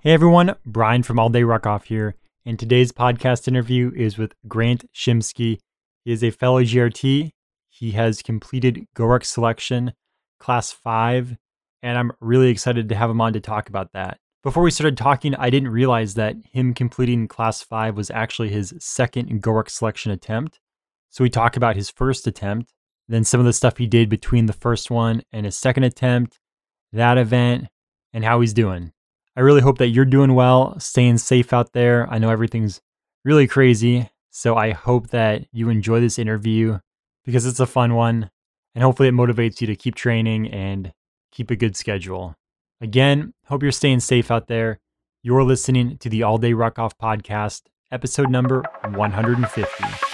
Hey everyone, Brian from All Day Ruck Off here, and today's podcast interview is with Grant Shimsky. He is a fellow GRT. He has completed GoRuck selection, class five, and I'm really excited to have him on to talk about that. Before we started talking, I didn't realize that him completing class five was actually his second GoRuck selection attempt. So we talk about his first attempt, then some of the stuff he did between the first one and his second attempt, that event, and how he's doing. I really hope that you're doing well, staying safe out there. I know everything's really crazy. So I hope that you enjoy this interview because it's a fun one. And hopefully it motivates you to keep training and keep a good schedule. Again, hope you're staying safe out there. You're listening to the All Day Ruck Off podcast, episode number 150.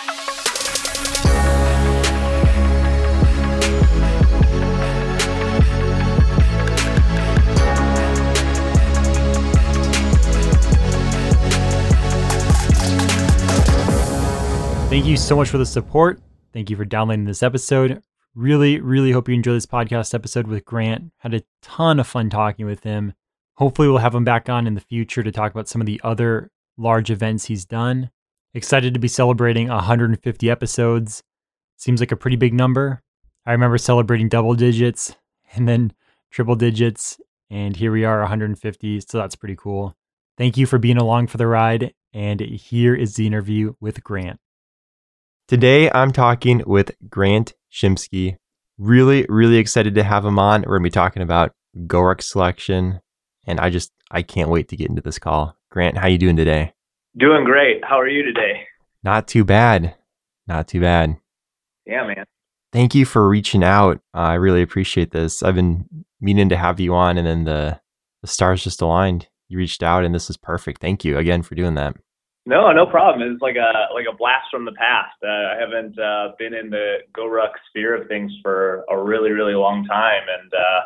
Thank you so much for the support. Thank you for downloading this episode. Really, really hope you enjoy this podcast episode with Grant. Had a ton of fun talking with him. Hopefully, we'll have him back on in the future to talk about some of the other large events he's done. Excited to be celebrating 150 episodes. Seems like a pretty big number. I remember celebrating double digits and then triple digits, and here we are 150. So that's pretty cool. Thank you for being along for the ride. And here is the interview with Grant. Today, I'm talking with Grant Shimsky. Really, really excited to have him on. We're going to be talking about GoRuck selection, and I just I can't wait to get into this call. Grant, how you doing today? Doing great. How are you today? Not too bad. Not too bad. Yeah, man. Thank you for reaching out. Uh, I really appreciate this. I've been meaning to have you on, and then the the stars just aligned. You reached out, and this is perfect. Thank you again for doing that. No, no problem. It's like a like a blast from the past. Uh, I haven't uh, been in the GoRuck sphere of things for a really, really long time, and uh,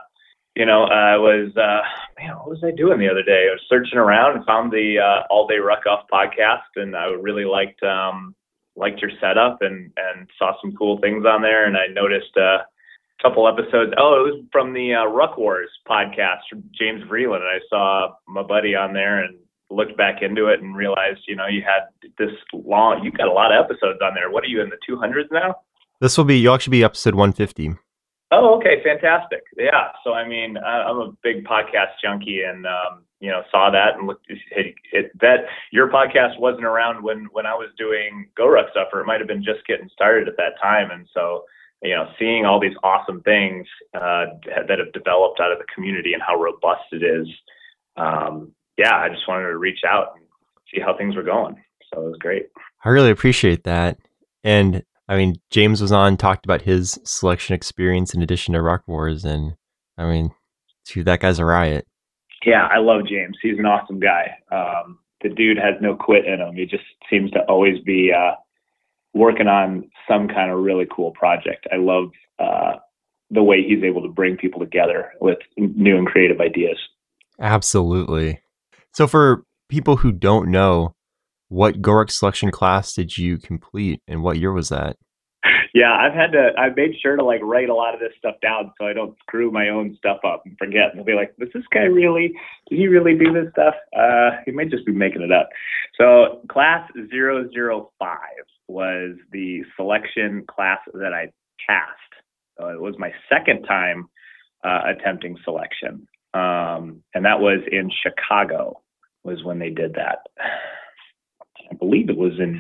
you know, I was uh, man, what was I doing the other day? I was searching around and found the uh, All Day Ruck Off podcast, and I really liked um, liked your setup and and saw some cool things on there, and I noticed. Uh, a couple episodes. Oh, it was from the uh, Ruck Wars podcast from James Vreeland. And I saw my buddy on there and looked back into it and realized, you know, you had this long, you've got a lot of episodes on there. What are you in the 200s now? This will be, you'll actually be episode 150. Oh, okay. Fantastic. Yeah. So, I mean, I'm a big podcast junkie and, um, you know, saw that and looked, it, it, that your podcast wasn't around when, when I was doing GoRuck stuff, or it might've been just getting started at that time. And so, you know, seeing all these awesome things uh, that have developed out of the community and how robust it is, um, yeah, I just wanted to reach out and see how things were going. So it was great. I really appreciate that. And I mean, James was on, talked about his selection experience in addition to Ruck Wars. And I mean, dude, that guy's a riot. Yeah, I love James. He's an awesome guy. Um, the dude has no quit in him. He just seems to always be uh, working on some kind of really cool project. I love uh, the way he's able to bring people together with new and creative ideas. Absolutely. So for people who don't know, what GoRuck selection class did you complete and what year was that? Yeah, I've had to. I made sure to like write a lot of this stuff down so I don't screw my own stuff up and forget. And I'll be like, "Does this guy really? Did he really do this stuff? Uh, he may just be making it up." So, class 005 was the selection class that I passed. Uh, it was my second time uh, attempting selection, um, and that was in Chicago was when they did that. I believe it was in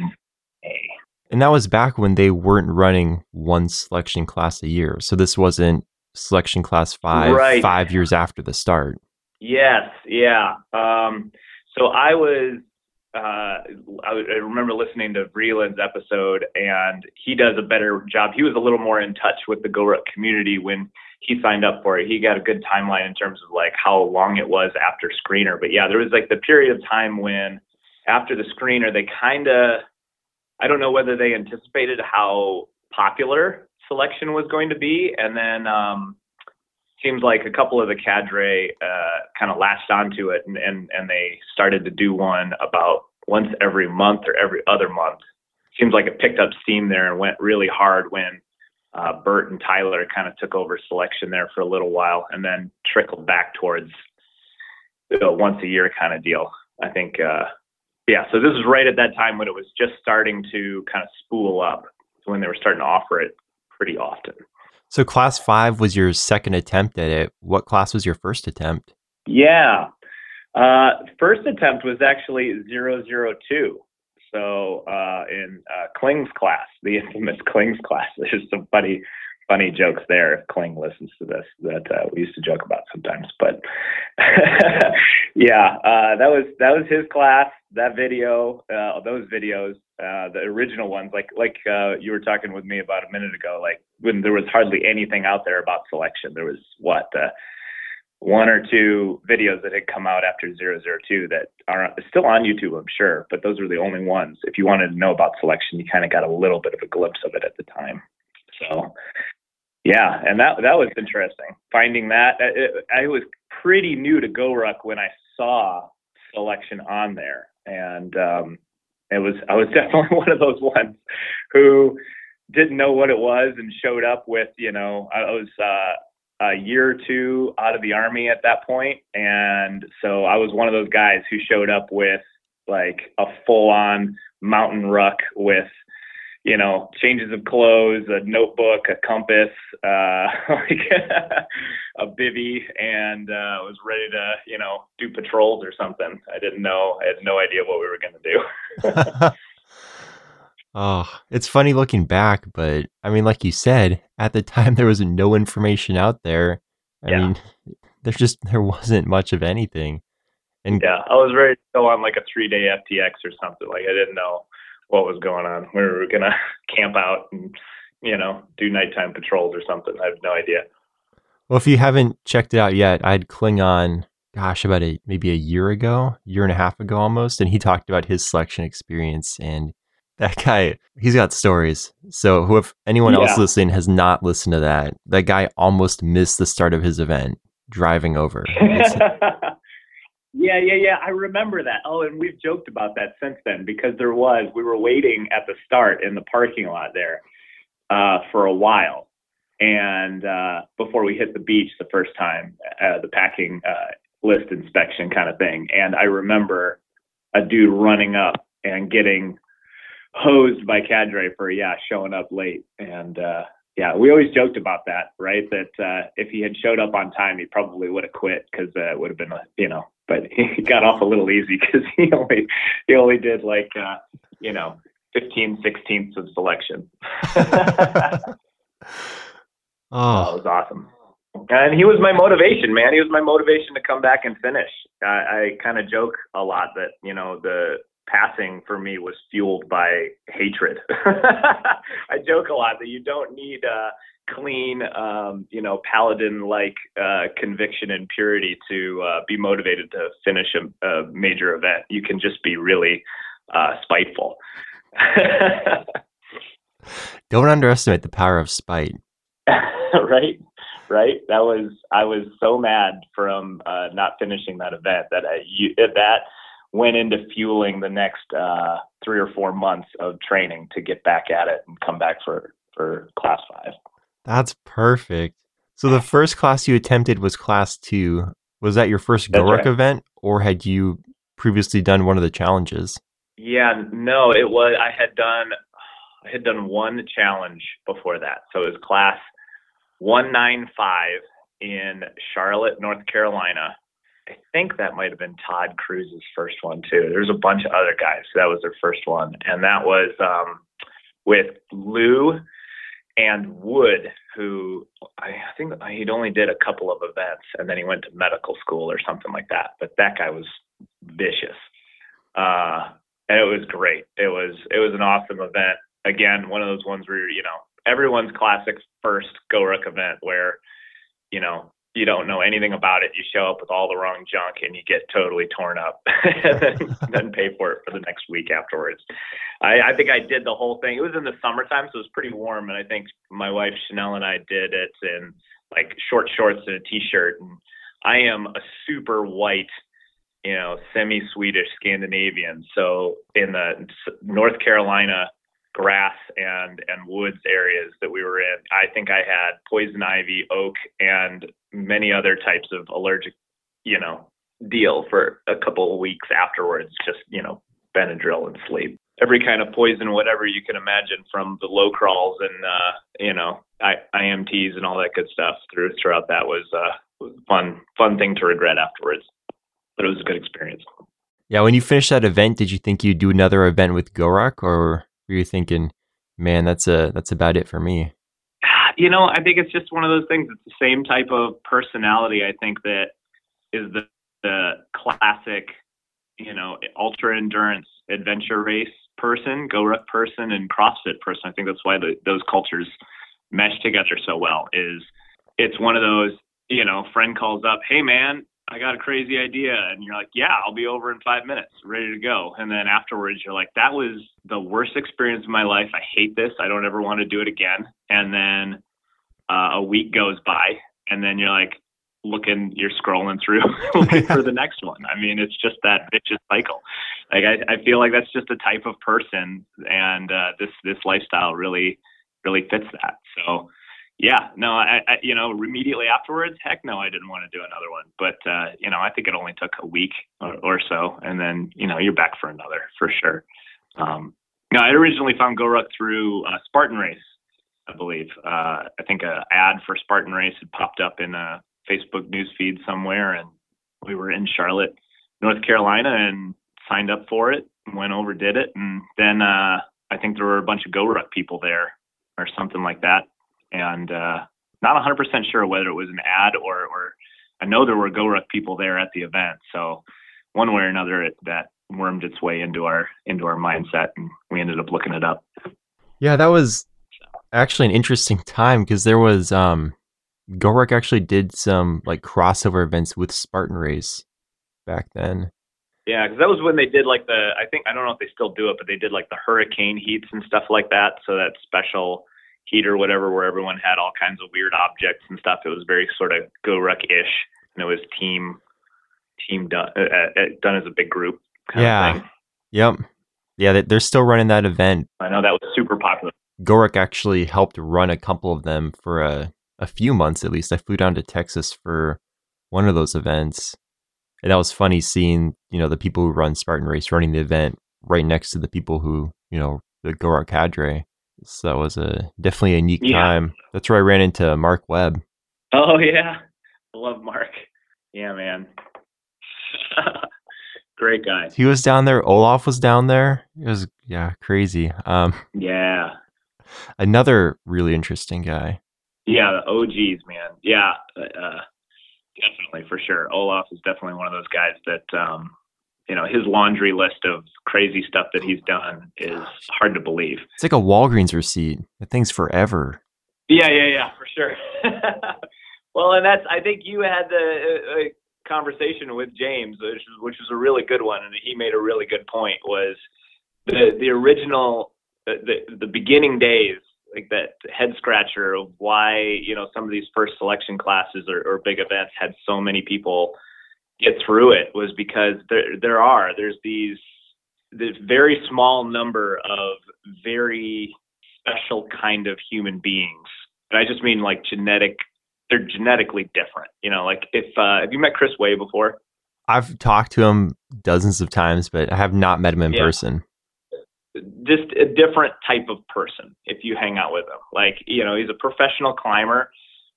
May. And that was back when they weren't running one selection class a year. So this wasn't selection class five, right. five years after the start. Yes, yeah. Um, so I was, uh, I, I remember listening to Vreeland's episode, and he does a better job. He was a little more in touch with the GoRuck community when he signed up for it. He got a good timeline in terms of like how long it was after screener. But yeah, there was like the period of time when after the screener, they kind of, I don't know whether they anticipated how popular selection was going to be. And then, um, seems like a couple of the cadre uh, kind of latched onto it and, and, and they started to do one about once every month or every other month. Seems like it picked up steam there and went really hard when uh, Bert and Tyler kind of took over selection there for a little while and then trickled back towards a once a year kind of deal. I think, uh, yeah. So this was right at that time when it was just starting to kind of spool up, when they were starting to offer it pretty often. So class five was your second attempt at it. What class was your first attempt? Yeah. Uh, first attempt was actually 002. So uh, in uh, Kling's class, the infamous Kling's class, there's some funny, funny jokes there. If Kling listens to this, that uh, we used to joke about sometimes. But yeah, uh, that was that was his class. That video, uh, those videos, uh, the original ones, like like you were talking with me about a minute ago, like when there was hardly anything out there about selection. There was what one or two videos that had come out after 002 that are still on YouTube, I'm sure, but those were the only ones. If you wanted to know about selection, you kind of got a little bit of a glimpse of it at the time. So, yeah, and that that was interesting. Finding that it, I was pretty new to GoRuck when I saw selection on there, and um, it was I was definitely one of those ones who didn't know what it was and showed up with you know I was. Uh, a year or two out of the army at that point, and so I was one of those guys who showed up with like a full-on mountain ruck with you know changes of clothes, a notebook, a compass, uh, like a bivy, and uh, was ready to you know do patrols or something. I didn't know. I had no idea what we were going to do. Oh, it's funny looking back, but I mean, like you said, at the time there was no information out there. I yeah. mean, there's just there wasn't much of anything. And yeah, I was ready to go on like a three day FTX or something. Like I didn't know what was going on. We were gonna camp out and you know do nighttime patrols or something. I have no idea. Well, if you haven't checked it out yet, I had Kling on, gosh, about a maybe a year ago, year and a half ago almost, and he talked about his selection experience and that guy, he's got stories. So, who if anyone yeah. else listening has not listened to that, that guy almost missed the start of his event driving over. yeah, yeah, yeah. I remember that. Oh, and we've joked about that since then because there was, we were waiting at the start in the parking lot there uh, for a while. And uh, before we hit the beach the first time, uh, the packing uh, list inspection kind of thing. And I remember a dude running up and getting hosed by cadre for yeah showing up late. And uh yeah we always joked about that right? That uh if he had showed up on time he probably would have quit because uh, it would have been you know but he got off a little easy because he only he only did like uh you know 15 16ths of selection. Oh. That was awesome. And he was my motivation man. He was my motivation to come back and finish. I, I kind of joke a lot that you know the passing for me was fueled by hatred. I joke a lot that you don't need a clean, um, you know, paladin-like uh, conviction and purity to uh, be motivated to finish a, a, major event. You can just be really uh, spiteful. don't underestimate the power of spite. right, right. That was I was so mad from uh, not finishing that event that I, you, that went into fueling the next uh, three or four months of training to get back at it and come back for for class five. That's perfect. So the first class you attempted was class two. Was that your first GoRuck right. event, or had you previously done one of the challenges? Yeah, no, it was. I had done, I had done one challenge before that. So it was class one nine five in Charlotte, North Carolina, I think that might have been Todd Cruz's first one too. There's a bunch of other guys. So that was their first one, and that was um, with Lou and Wood, who I think he'd only did a couple of events, and then he went to medical school or something like that. But that guy was vicious, uh, and it was great. It was it was an awesome event. Again, one of those ones where you know everyone's classic first GoRuck event where you know you don't know anything about it. You show up with all the wrong junk and you get totally torn up and then, then pay for it for the next week afterwards. I, I think I did the whole thing. It was in the summertime, so it was pretty warm. And I think my wife Chanel and I did it in like short shorts and a t-shirt. And I am a super white, you know, semi-Swedish Scandinavian. So in the North Carolina grass and and woods areas that we were in. I think I had poison ivy, oak, and many other types of allergic, you know, deal for a couple of weeks afterwards. Just you know, Benadryl and sleep. Every kind of poison, whatever you can imagine, from the low crawls and uh, you know I, IMTs and all that good stuff through throughout that was uh, was a fun fun thing to regret afterwards. But it was a good experience. Yeah, when you finished that event, did you think you'd do another event with GORUCK or were you thinking, man, that's a that's about it for me? You know, I think it's just one of those things. It's the same type of personality. I think that is the the classic, you know, ultra endurance adventure race person, go GORUCK person, and CrossFit person. I think that's why the, those cultures mesh together so well. Is it's one of those, you know, friend calls up, hey man, I got a crazy idea. And you're like, yeah, I'll be over in five minutes, ready to go. And then afterwards, you're like, that was the worst experience of my life. I hate this. I don't ever want to do it again. And then uh, a week goes by, and then you're like, looking, you're scrolling through looking for the next one. I mean, it's just that vicious cycle. Like I, I feel like that's just a type of person, and uh, this this lifestyle really really fits that. So yeah, no, I, I, you know, immediately afterwards, heck no, I didn't want to do another one. But uh, you know, I think it only took a week or, or, so, and then you know, you're back for another for sure. Um, now, I originally found GORUCK through uh, Spartan Race, I believe. Uh, I think an ad for Spartan Race had popped up in a Facebook news feed somewhere, and we were in Charlotte, North Carolina, and signed up for it. Went over, did it, and then uh, I think there were a bunch of GORUCK people there or something like that and uh, not 100% sure whether it was an ad or, or I know there were GORUCK people there at the event. So one way or another, it, that wormed its way into our into our mindset, and we ended up looking it up. Yeah, that was actually an interesting time because there was um, GORUCK actually did some like crossover events with Spartan Race back then. Yeah, because that was when they did like the I think I don't know if they still do it, but they did like the hurricane heats and stuff like that. So that special heat or whatever, where everyone had all kinds of weird objects and stuff. It was very sort of GORUCK ish, and it was team team done uh, uh, done as a big group. yeah. Yep. Yeah, they're still running that event. I know that was super popular. GORUCK actually helped run a couple of them for a, a few months at least. I flew down to Texas for one of those events. And that was funny seeing, you know, the people who run Spartan Race running the event right next to the people who, you know, the GORUCK cadre. So that was a definitely a unique yeah. time. That's where I ran into Mark Webb. Oh yeah, I love Mark. Yeah, man. Great guy. He was down there. Olaf was down there. It was yeah, crazy. Um, yeah. Another really interesting guy. Yeah, the OGs, man. Yeah, uh, definitely for sure. Olaf is definitely one of those guys that um, you know his laundry list of crazy stuff that he's done is hard to believe. It's like a Walgreens receipt. That thing's forever. Yeah, yeah, yeah, for sure. well, and that's I think you had the uh, conversation with James, which, which was a really good one, and he made a really good point. Was the the original the the, the beginning days like that head scratcher of why you know some of these first selection classes or, or big events had so many people get through it was because there there are there's these this very small number of very special kind of human beings. And I just mean like genetic they're genetically different. You know, like if uh have you met Chris Way before? I've talked to him dozens of times, but I have not met him in yeah. person. Just a different type of person if you hang out with him. Like, you know, he's a professional climber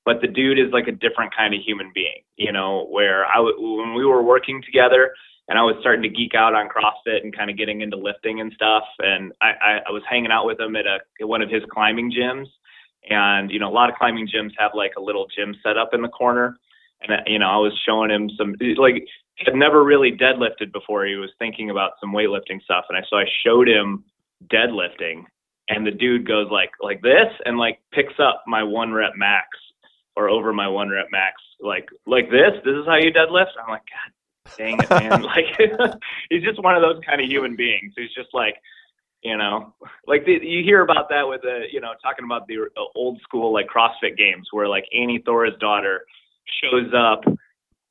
but the dude is like a different kind of human being, you know, where I when we were working together and I was starting to geek out on CrossFit and kind of getting into lifting and stuff. And I, I, I was hanging out with him at a at one of his climbing gyms. And, you know, a lot of climbing gyms have like a little gym set up in the corner. And, you know, I was showing him some, like, he had never really deadlifted before. He was thinking about some weightlifting stuff. And I, so I showed him deadlifting and the dude goes like, like this and like picks up my one rep max or over my one rep max like like this this is how you deadlift? I'm like god dang it man. Like he's just one of those kind of human beings. Who's just like you know like the, you hear about that with the you know talking about the old school like crossfit games where like Annie Thorisdottir shows up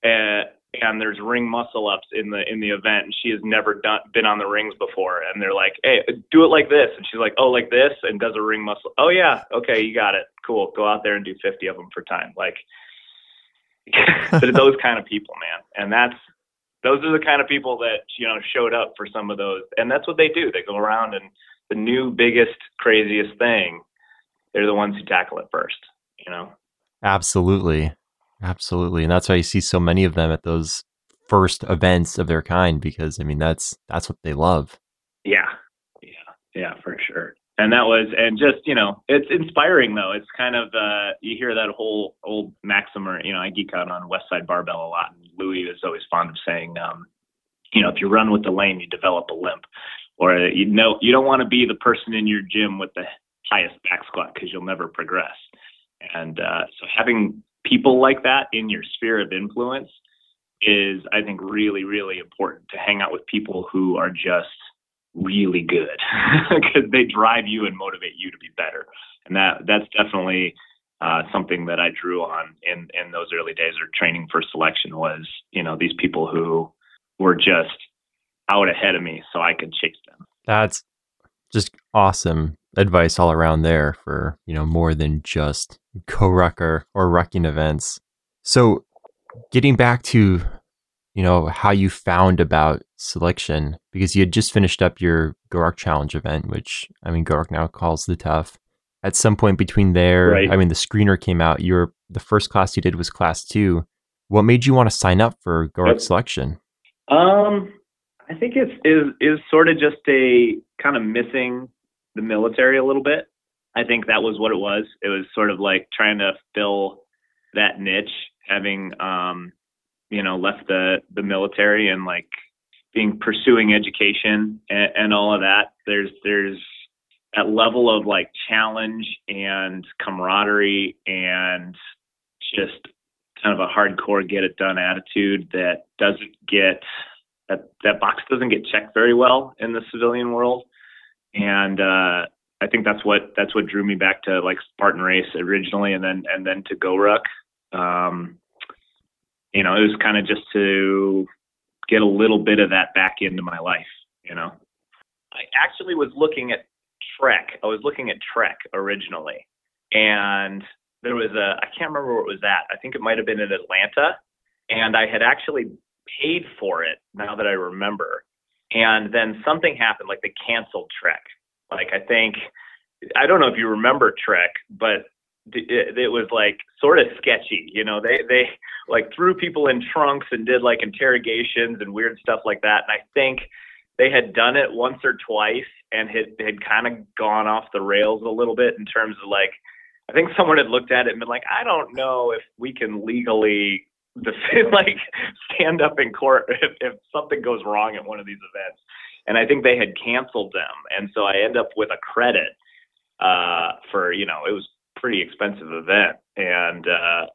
at and there's ring muscle ups in the in the event and she has never done been on the rings before. And they're like hey do it like this. And she's like oh like this? And does a ring muscle oh yeah okay you got it. Cool. Go out there and do 50 of them for time. Like but those kind of people man. And that's those are the kind of people that you know showed up for some of those, and that's what they do. They go around and the new biggest craziest thing, they're the ones who tackle it first. You know. Absolutely, absolutely, and that's why you see so many of them at those first events of their kind because I mean that's that's what they love. Yeah, yeah, yeah, for sure and that was and just you know it's inspiring though it's kind of uh you hear that whole old maxim or you know i geek out on Westside Barbell a lot and Louie is always fond of saying um you know if you run with the lane you develop a limp or you know you don't want to be the person in your gym with the highest back squat because you'll never progress and uh so having people like that in your sphere of influence is i think really really important to hang out with people who are just really good because they drive you and motivate you to be better. And that that's definitely uh, something that I drew on in in those early days of training for selection was you know these people who were just out ahead of me so I could chase them. That's just awesome advice all around there for you know more than just co-rucker or rucking events. So getting back to you know, how you found about selection because you had just finished up your GORUCK Challenge event, which I mean, GORUCK now calls the tough. At some point between there, right. I mean, the screener came out. Your the first class you did was class two. What made you want to sign up for GORUCK yep. selection? Um, I think it's is is sort of just a kind of missing the military a little bit. I think that was what it was. It was sort of like trying to fill that niche, having um, you know left the the military and like being pursuing education and, and all of that there's there's that level of like challenge and camaraderie and just kind of a hardcore get it done attitude that doesn't get that that box doesn't get checked very well in the civilian world and uh I think that's what that's what drew me back to like Spartan Race originally and then and then to GORUCK. Um you know, it was kind of just to get a little bit of that back into my life, you know. I actually was looking at Trek. I was looking at Trek originally. And there was a I can't remember where it was at. I think it might have been in Atlanta. And I had actually paid for it now that I remember. And then something happened, like they canceled Trek. Like I think I don't know if you remember Trek, but it, it was like sort of sketchy. You know, they they like threw people in trunks and did like interrogations and weird stuff like that. And I think they had done it once or twice and had had kind of gone off the rails a little bit in terms of like I think someone had looked at it and been like, I don't know if we can legally defend, like stand up in court if, if something goes wrong at one of these events. And I think they had canceled them, and so I end up with a credit uh, for you know it was pretty expensive event, and uh,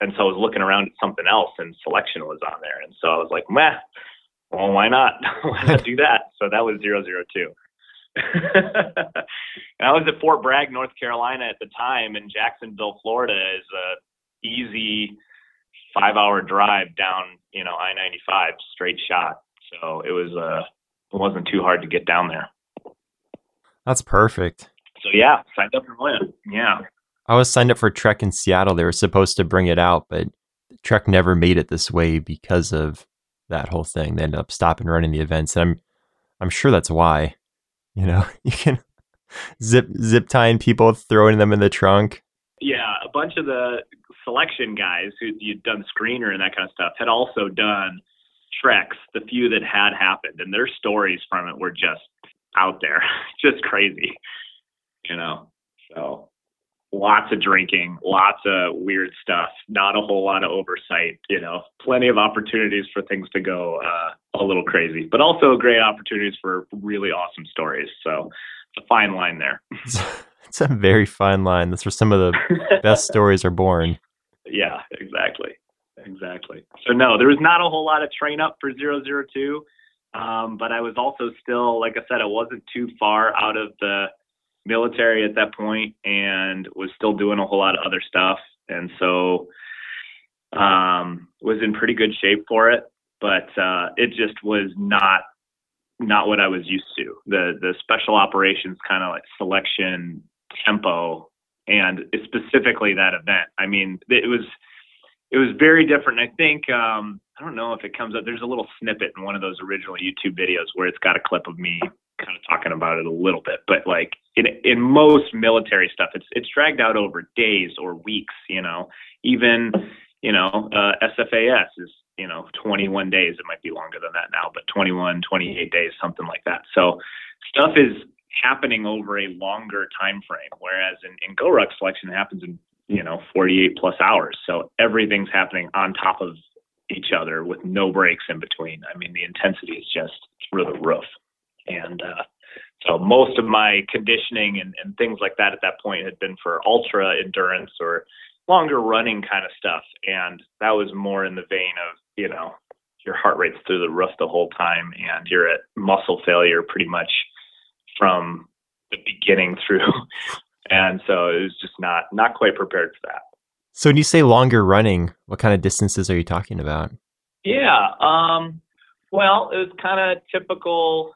and so I was looking around at something else, and selection was on there, and so I was like, meh, well, why not? why not do that? So that was zero zero two. and I was at Fort Bragg, North Carolina at the time, and Jacksonville, Florida is a easy five hour drive down, you know, I ninety five straight shot. So it was uh it wasn't too hard to get down there. That's perfect. So yeah, signed up and went. Yeah. I was signed up for Trek in Seattle. They were supposed to bring it out, but Trek never made it this way because of that whole thing. They ended up stopping running the events. And I'm I'm sure that's why. You know, you can zip zip tying people, throwing them in the trunk. Yeah, a bunch of the selection guys who you'd done screener and that kind of stuff had also done treks, the few that had happened, and their stories from it were just out there, just crazy. You know, so lots of drinking, lots of weird stuff, not a whole lot of oversight, you know, plenty of opportunities for things to go uh, a little crazy, but also great opportunities for really awesome stories. So it's a fine line there. it's a very fine line. That's where some of the best stories are born. Yeah, exactly. Exactly. So no, there was not a whole lot of train up for 002. Um, but I was also still, like I said, I wasn't too far out of the military at that point and was still doing a whole lot of other stuff. And so um, was in pretty good shape for it, but uh, it just was not not what I was used to. The the special operations kind of like selection tempo and specifically that event. I mean, it was it was very different. I think um, I don't know if it comes up. There's a little snippet in one of those original YouTube videos where it's got a clip of me kind of talking about it a little bit. But like in in most military stuff, it's it's dragged out over days or weeks. You know, even you know uh, SFAS is you know 21 days. It might be longer than that now, but 21, 28 days, something like that. So stuff is happening over a longer time frame, whereas in, in GORUCK selection it happens in you know 48 plus hours. So everything's happening on top of each other with no breaks in between. I mean, the intensity is just through the roof. And uh, so most of my conditioning and, and things like that at that point had been for ultra endurance or longer running kind of stuff. And that was more in the vein of, you know, your heart rate's through the roof the whole time and you're at muscle failure pretty much from the beginning through. and so it was just not not quite prepared for that. So when you say longer running, what kind of distances are you talking about? Yeah. Um, well, it was kind of typical.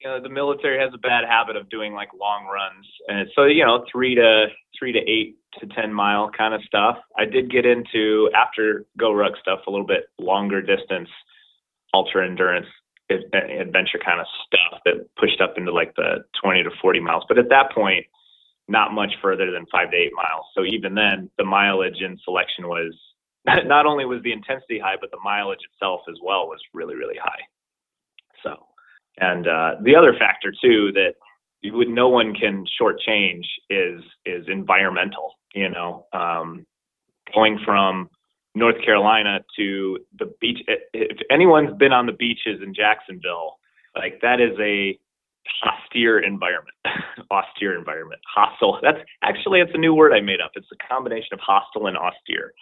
You know, the military has a bad habit of doing like long runs, and so you know, three to three to eight to ten mile kind of stuff. I did get into after Go Ruck stuff a little bit longer distance, ultra endurance adventure kind of stuff that pushed up into like the 20 to 40 miles. But at that point, not much further than five to eight miles. So even then, the mileage and selection was not only was the intensity high, but the mileage itself as well was really, really high. So, and uh, the other factor too that you would, no one can shortchange is is environmental. You know, um, going from North Carolina to the beach. If anyone's been on the beaches in Jacksonville, like that is a austere environment. austere environment. Hostile. That's actually it's a new word I made up. It's a combination of hostile and austere.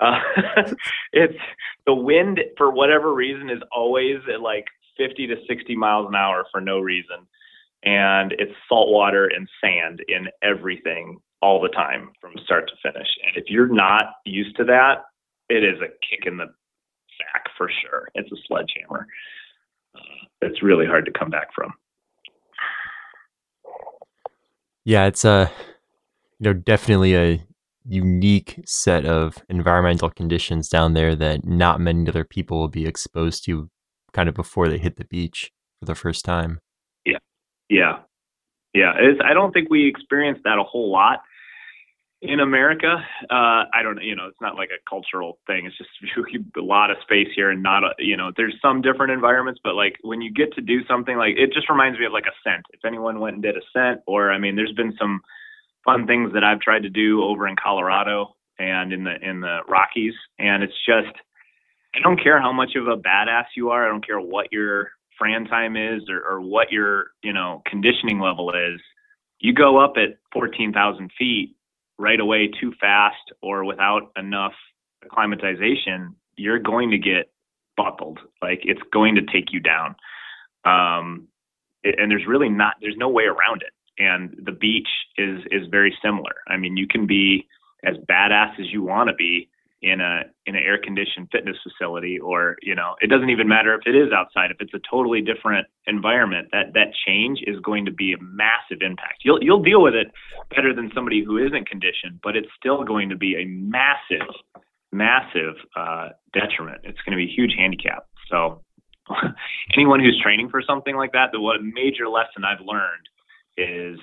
Uh, it's the wind for whatever reason is always at like 50 to 60 miles an hour for no reason, and it's salt water and sand in everything all the time from start to finish. And if you're not used to that, it is a kick in the sack for sure. It's a sledgehammer. Uh, it's really hard to come back from. Yeah, it's a you know definitely a unique set of environmental conditions down there that not many other people will be exposed to kind of before they hit the beach for the first time. Yeah. Yeah. Yeah, I don't think we experienced that a whole lot in America. Uh, I don't, you know, it's not like a cultural thing. It's just a lot of space here and not, a, you know, there's some different environments, but like when you get to do something like it just reminds me of like Ascent. If anyone went and did a Ascent, or I mean, there's been some fun things that I've tried to do over in Colorado and in the in the Rockies, and it's just I don't care how much of a badass you are. I don't care what your Fran time is or, or what your you know conditioning level is. You go up at 14,000 feet right away too fast or without enough acclimatization, you're going to get buckled. Like it's going to take you down. Um, and there's really not, there's no way around it. And the beach is, is very similar. I mean, you can be as badass as you want to be in a in an air conditioned fitness facility or you know it doesn't even matter if it is outside. If it's a totally different environment that that change is going to be a massive impact. You'll you'll deal with it better than somebody who isn't conditioned but it's still going to be a massive massive uh, detriment. It's going to be a huge handicap. So anyone who's training for something like that the what major lesson i've learned is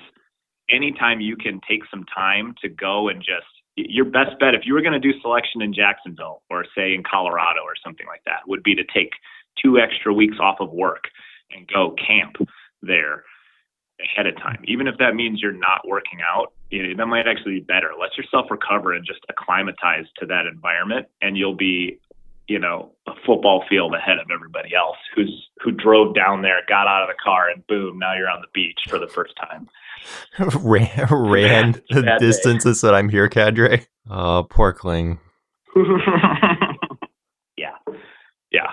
anytime you can take some time to go and just your best bet if you were going to do selection in Jacksonville or say in Colorado or something like that would be to take two extra weeks off of work and go camp there ahead of time. Even if that means you're not working out, you know, that might actually be better. Let yourself recover and just acclimatize to that environment and you'll be, you know, a football field ahead of everybody else who's who drove down there, got out of the car and boom, now you're on the beach for the first time. ran, ran the distances that I'm here, cadre. Oh, porkling. yeah, yeah.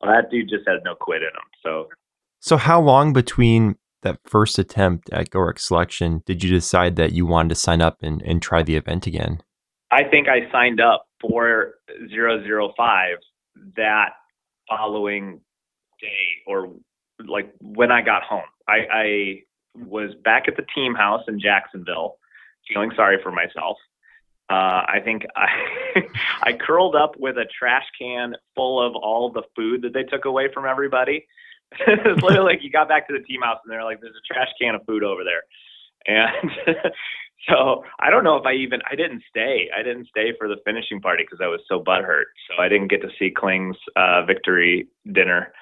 Well, that dude just has no quit in him. So, so how long between that first attempt at GORUCK selection did you decide that you wanted to sign up and, and try the event again? I think I signed up for 005 that following day or like when I got home. I, I was back at the team house in Jacksonville, feeling sorry for myself. Uh, I think I I curled up with a trash can full of all the food that they took away from everybody. it's literally like you got back to the team house and they're like, "There's a trash can of food over there," and so I don't know if I even I didn't stay. I didn't stay for the finishing party because I was so butthurt. So I didn't get to see Kling's uh, victory dinner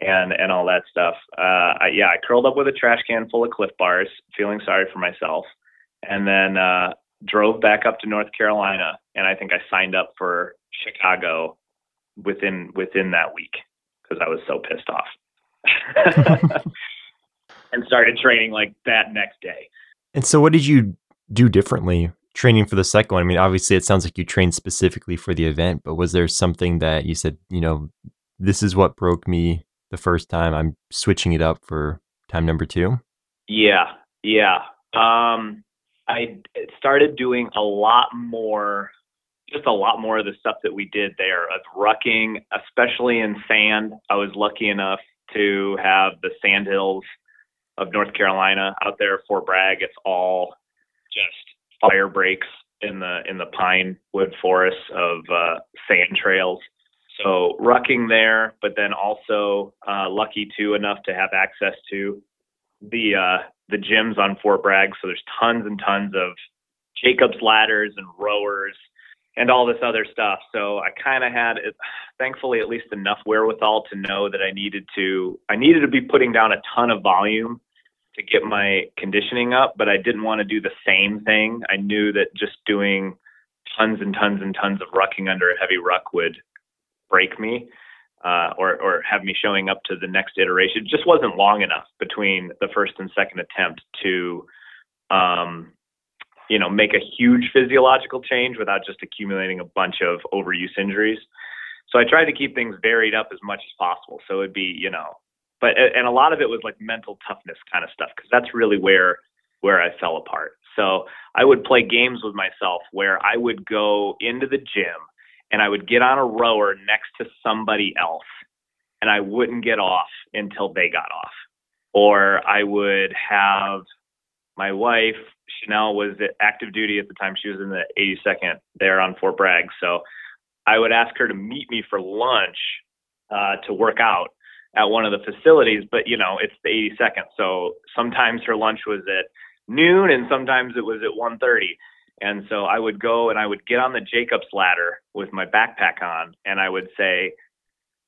and and all that stuff. Uh, I, yeah, I curled up with a trash can full of Clif Bars, feeling sorry for myself, and then uh, drove back up to North Carolina. And I think I signed up for Chicago within within that week because I was so pissed off. and started training like that next day. And so, what did you do differently training for the second one? I mean, obviously, it sounds like you trained specifically for the event, but was there something that you said, you know, this is what broke me the first time? I'm switching it up for time number two? Yeah, yeah. Um, I started doing a lot more, just a lot more of the stuff that we did there of rucking, especially in sand. I was lucky enough to have the sand hills of North Carolina out there, Fort Bragg. It's all just fire breaks in the in the pine wood forests of uh, sand trails. So rucking there, but then also uh, lucky too enough to have access to the uh, the gyms on Fort Bragg. So there's tons and tons of Jacob's ladders and rowers and all this other stuff. So I kind of had, thankfully, at least enough wherewithal to know that I needed to I needed to be putting down a ton of volume to get my conditioning up, but I didn't want to do the same thing. I knew that just doing tons and tons and tons of rucking under a heavy ruck would break me uh, or, or have me showing up to the next iteration. It just wasn't long enough between the first and second attempt to, um, you know, make a huge physiological change without just accumulating a bunch of overuse injuries. So I tried to keep things varied up as much as possible. So it'd be, you know, but and a lot of it was like mental toughness kind of stuff because that's really where where I fell apart. So I would play games with myself where I would go into the gym and I would get on a rower next to somebody else and I wouldn't get off until they got off. Or I would have my wife, Chanel was active duty at the time. She was in the 82nd there on Fort Bragg. So I would ask her to meet me for lunch uh, to work out at one of the facilities, but you know, it's the 82nd. So sometimes her lunch was at noon and sometimes it was at 1:30. And so I would go and I would get on the Jacob's ladder with my backpack on and I would say,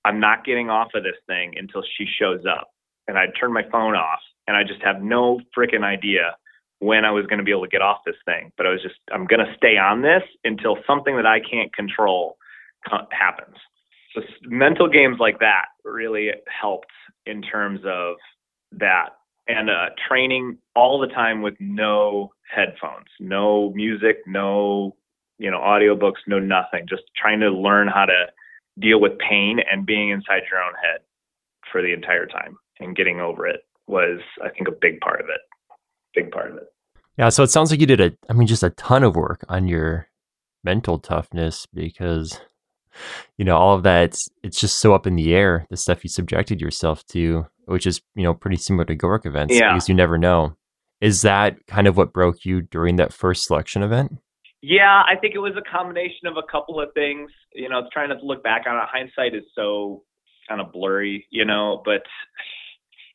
I'm not getting off of this thing until she shows up. And I'd turn my phone off and I just have no freaking idea when I was going to be able to get off this thing. But I was just, I'm going to stay on this until something that I can't control happens. So mental games like that really helped in terms of that and uh, training all the time with no headphones, no music, no you know audiobooks, no nothing. Just trying to learn how to deal with pain and being inside your own head for the entire time and getting over it was, I think, a big part of it. Big part of it. Yeah. So it sounds like you did a, I mean, just a ton of work on your mental toughness because you know all of that it's, it's just so up in the air the stuff you subjected yourself to which is you know pretty similar to GORUCK events yeah. because you never know. Is that kind of what broke you during that first selection event? Yeah, I think it was a combination of a couple of things. You know, trying to look back on it, hindsight is so kind of blurry, you know, but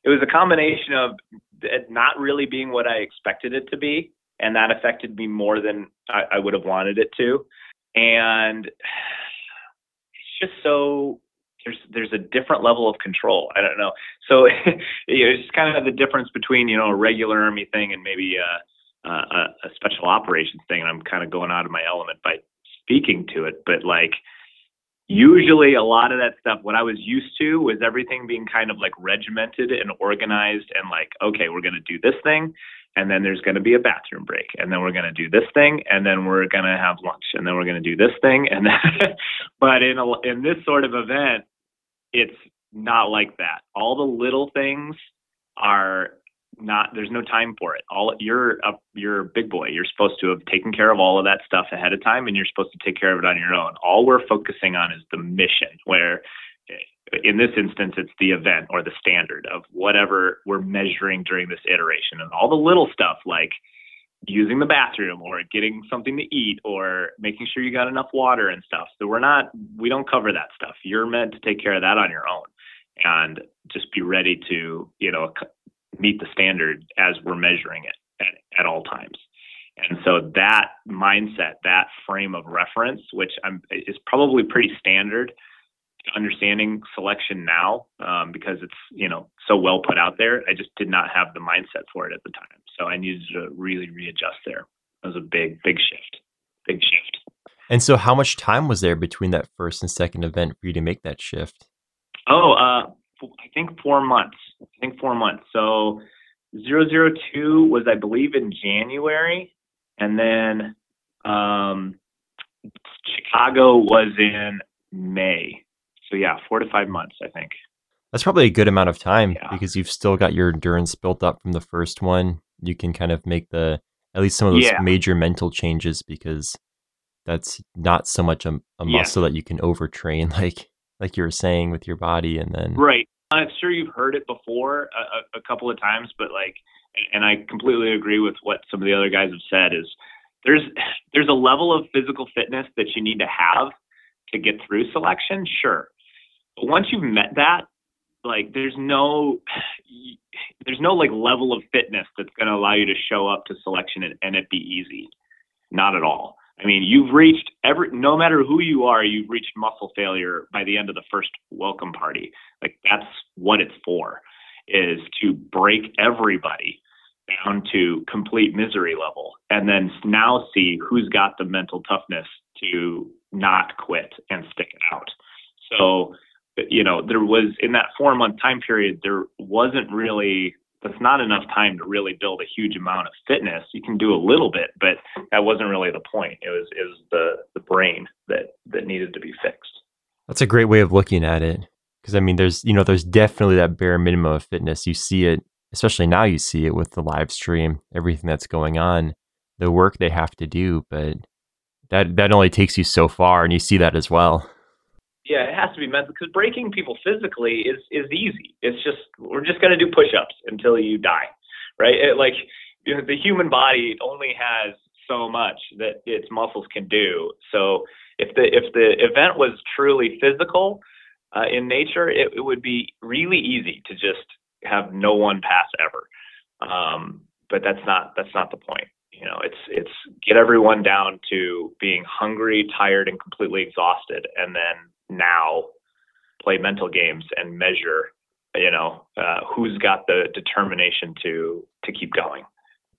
it was a combination of it not really being what I expected it to be, and that affected me more than I, I would have wanted it to. And it's just so there's there's a different level of control. I don't know. So it's kind of the difference between you know a regular army thing and maybe uh, a, a, a special operations thing. And I'm kind of going out of my element by speaking to it, but like usually a lot of that stuff what i was used to was everything being kind of like regimented and organized and like okay we're going to do this thing and then there's going to be a bathroom break and then we're going to do this thing and then we're going to have lunch and then we're going to do this thing and then but in a, in this sort of event it's not like that. All the little things are not there's no time for it. All you're a you're a big boy. You're supposed to have taken care of all of that stuff ahead of time and you're supposed to take care of it on your own. All we're focusing on is the mission where in this instance it's the event or the standard of whatever we're measuring during this iteration and all the little stuff like using the bathroom or getting something to eat or making sure you got enough water and stuff. So we're not, we don't cover that stuff. You're meant to take care of that on your own and just be ready to, you know, meet the standard as we're measuring it at, at all times. And so that mindset, that frame of reference, which I'm, is probably pretty standard understanding selection now um, because it's you know so well put out there. I just did not have the mindset for it at the time, so I needed to really readjust there. It was a big big shift, big shift. And so, how much time was there between that first and second event for you to make that shift? Oh, uh, I think four months. I think four months. So 002 was, I believe, in January, and then um, Chicago was in May. So yeah, four to five months, I think. That's probably a good amount of time Yeah. because you've still got your endurance built up from the first one. You can kind of make the at least some of those Yeah. major mental changes because that's not so much a, a Yeah. muscle that you can overtrain like like you were saying with your body and then Right. I'm sure you've heard it before a, a, a couple of times, but like, and I completely agree with what some of the other guys have said. Is there's there's a level of physical fitness that you need to have to get through selection, sure. But once you've met that, like, there's no there's no like level of fitness that's going to allow you to show up to selection and, and it be easy. Not at all. I mean, you've reached every no matter who you are, you've reached muscle failure by the end of the first welcome party. Like that's what it's for, is to break everybody down to complete misery level and then now see who's got the mental toughness to not quit and stick it out. So, you know, there was in that four month time period, there wasn't really that's not enough time to really build a huge amount of fitness. You can do a little bit, but that wasn't really the point. It was it was the the brain that that needed to be fixed. That's a great way of looking at it. Because I mean, there's you know, there's definitely that bare minimum of fitness. You see it, especially now. You see it with the live stream, everything that's going on, the work they have to do. But that that only takes you so far, and you see that as well. Yeah, it has to be mental because breaking people physically is is easy. It's just we're just gonna do push-ups until you die, right? It, like you know, the human body only has so much that its muscles can do. So if the if the event was truly physical uh, in nature, it, it would be really easy to just have no one pass ever. Um, but that's not that's not the point. You know, it's it's get everyone down to being hungry, tired, and completely exhausted, and then now play mental games and measure. You know, uh, who's got the determination to to keep going,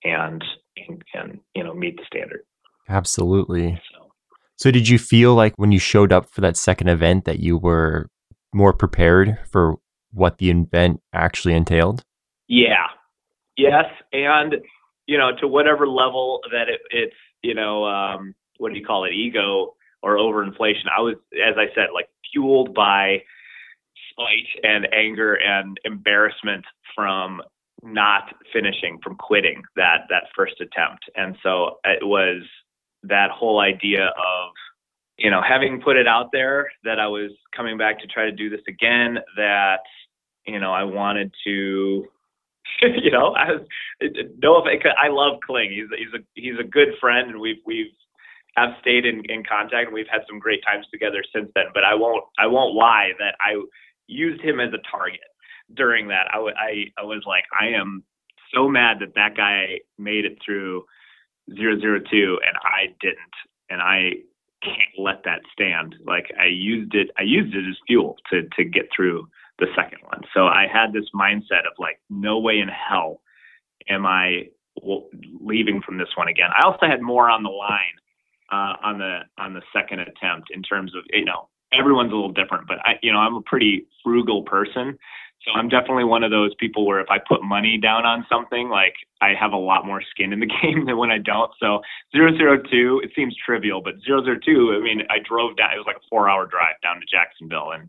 and and, and you know meet the standard. Absolutely. So. So, did you feel like when you showed up for that second event that you were more prepared for what the event actually entailed? Yeah. Yes, and you know, to whatever level that it, it's, you know, um, what do you call it, ego or overinflation. I was, as I said, like fueled by spite and anger and embarrassment from not finishing, from quitting that that first attempt, and so it was that whole idea of you know having put it out there that I was coming back to try to do this again that you know I wanted to you know, I was no, I love Kling. He's he's a he's a good friend, and we've we've have stayed in, in contact, and we've had some great times together since then. But I won't I won't lie that I used him as a target during that. I I, I was like, I am so mad that that guy made it through 002 and I didn't, and I can't let that stand. Like I used it, I used it as fuel to to get through the second one. So I had this mindset of like, no way in hell am I leaving from this one again. I also had more on the line uh, on the on the second attempt in terms of you know everyone's a little different, but I you know I'm a pretty frugal person. So I'm definitely one of those people where if I put money down on something, like I have a lot more skin in the game than when I don't. So 002, it seems trivial, but 002, I mean, I drove down, it was like a four hour drive down to Jacksonville and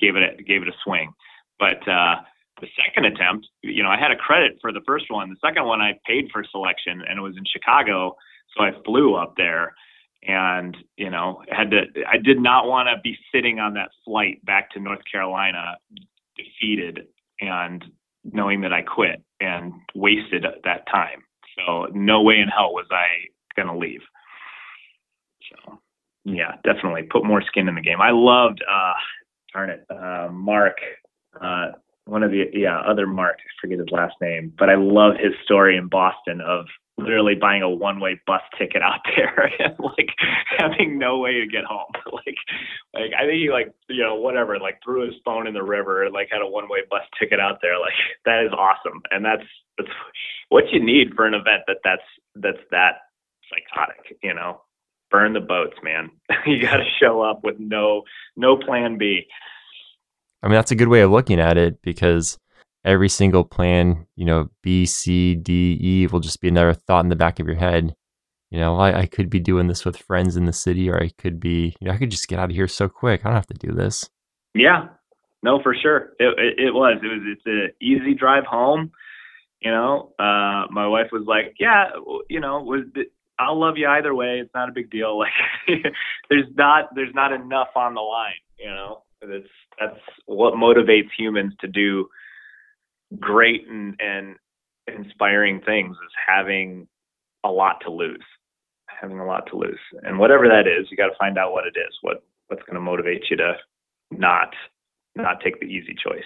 gave it a, gave it a swing. But uh, the second attempt, you know, I had a credit for the first one. The second one, I paid for selection, and it was in Chicago, so I flew up there, and you know, had to. I did not want to be sitting on that flight back to North Carolina, defeated and knowing that I quit and wasted that time. So no way in hell was I gonna leave. So yeah, definitely put more skin in the game. I loved uh darn it, uh Mark, uh one of the yeah, other Mark, I forget his last name, but I love his story in Boston of literally buying a one way bus ticket out there and like having no way to get home. like like I think he like you know, whatever, like threw his phone in the river and like had a one way bus ticket out there. Like that is awesome. And that's that's what you need for an event that that's that's that psychotic, you know. Burn the boats, man. you gotta show up with no no plan B. I mean that's a good way of looking at it because every single plan, you know, B, C, D, E will just be another thought in the back of your head. You know, I, I could be doing this with friends in the city, or I could be, you know, I could just get out of here so quick. I don't have to do this. Yeah, no, for sure. It, it, it was. It was. It's an easy drive home. You know, uh, my wife was like, "Yeah, you know, was I'll love you either way. It's not a big deal. Like, there's not there's not enough on the line. You know, that's that's what motivates humans to do great and, and inspiring things is having a lot to lose having a lot to lose. And whatever that is you got to find out what it is what what's going to motivate you to not not take the easy choice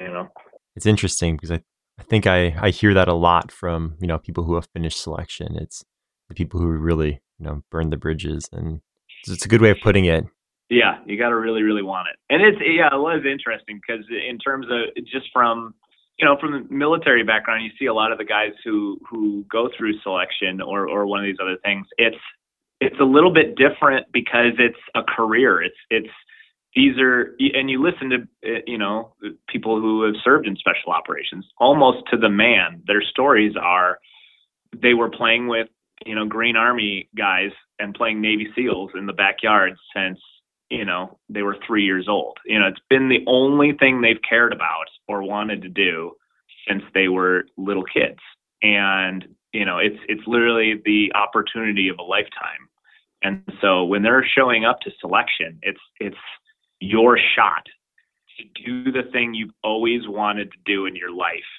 you know? It's interesting because i i think i i hear that a lot from you know people who have finished selection. It's the people who really you know burn the bridges and it's a good way of putting it. Yeah you got to really really want it. And it's yeah it was interesting because in terms of just from you know, from the military background, you see a lot of the guys who who go through selection or or one of these other things. It's it's a little bit different because it's a career. It's it's these are and you listen to eh, you know people who have served in special operations almost to the man. Their stories are they were playing with you know Green Army guys and playing Navy SEALs in the backyard since you know, they were three years old. You know, it's been the only thing they've cared about or wanted to do since they were little kids. And, you know, it's it's literally the opportunity of a lifetime. And so when they're showing up to selection, it's it's your shot to do the thing you've always wanted to do in your life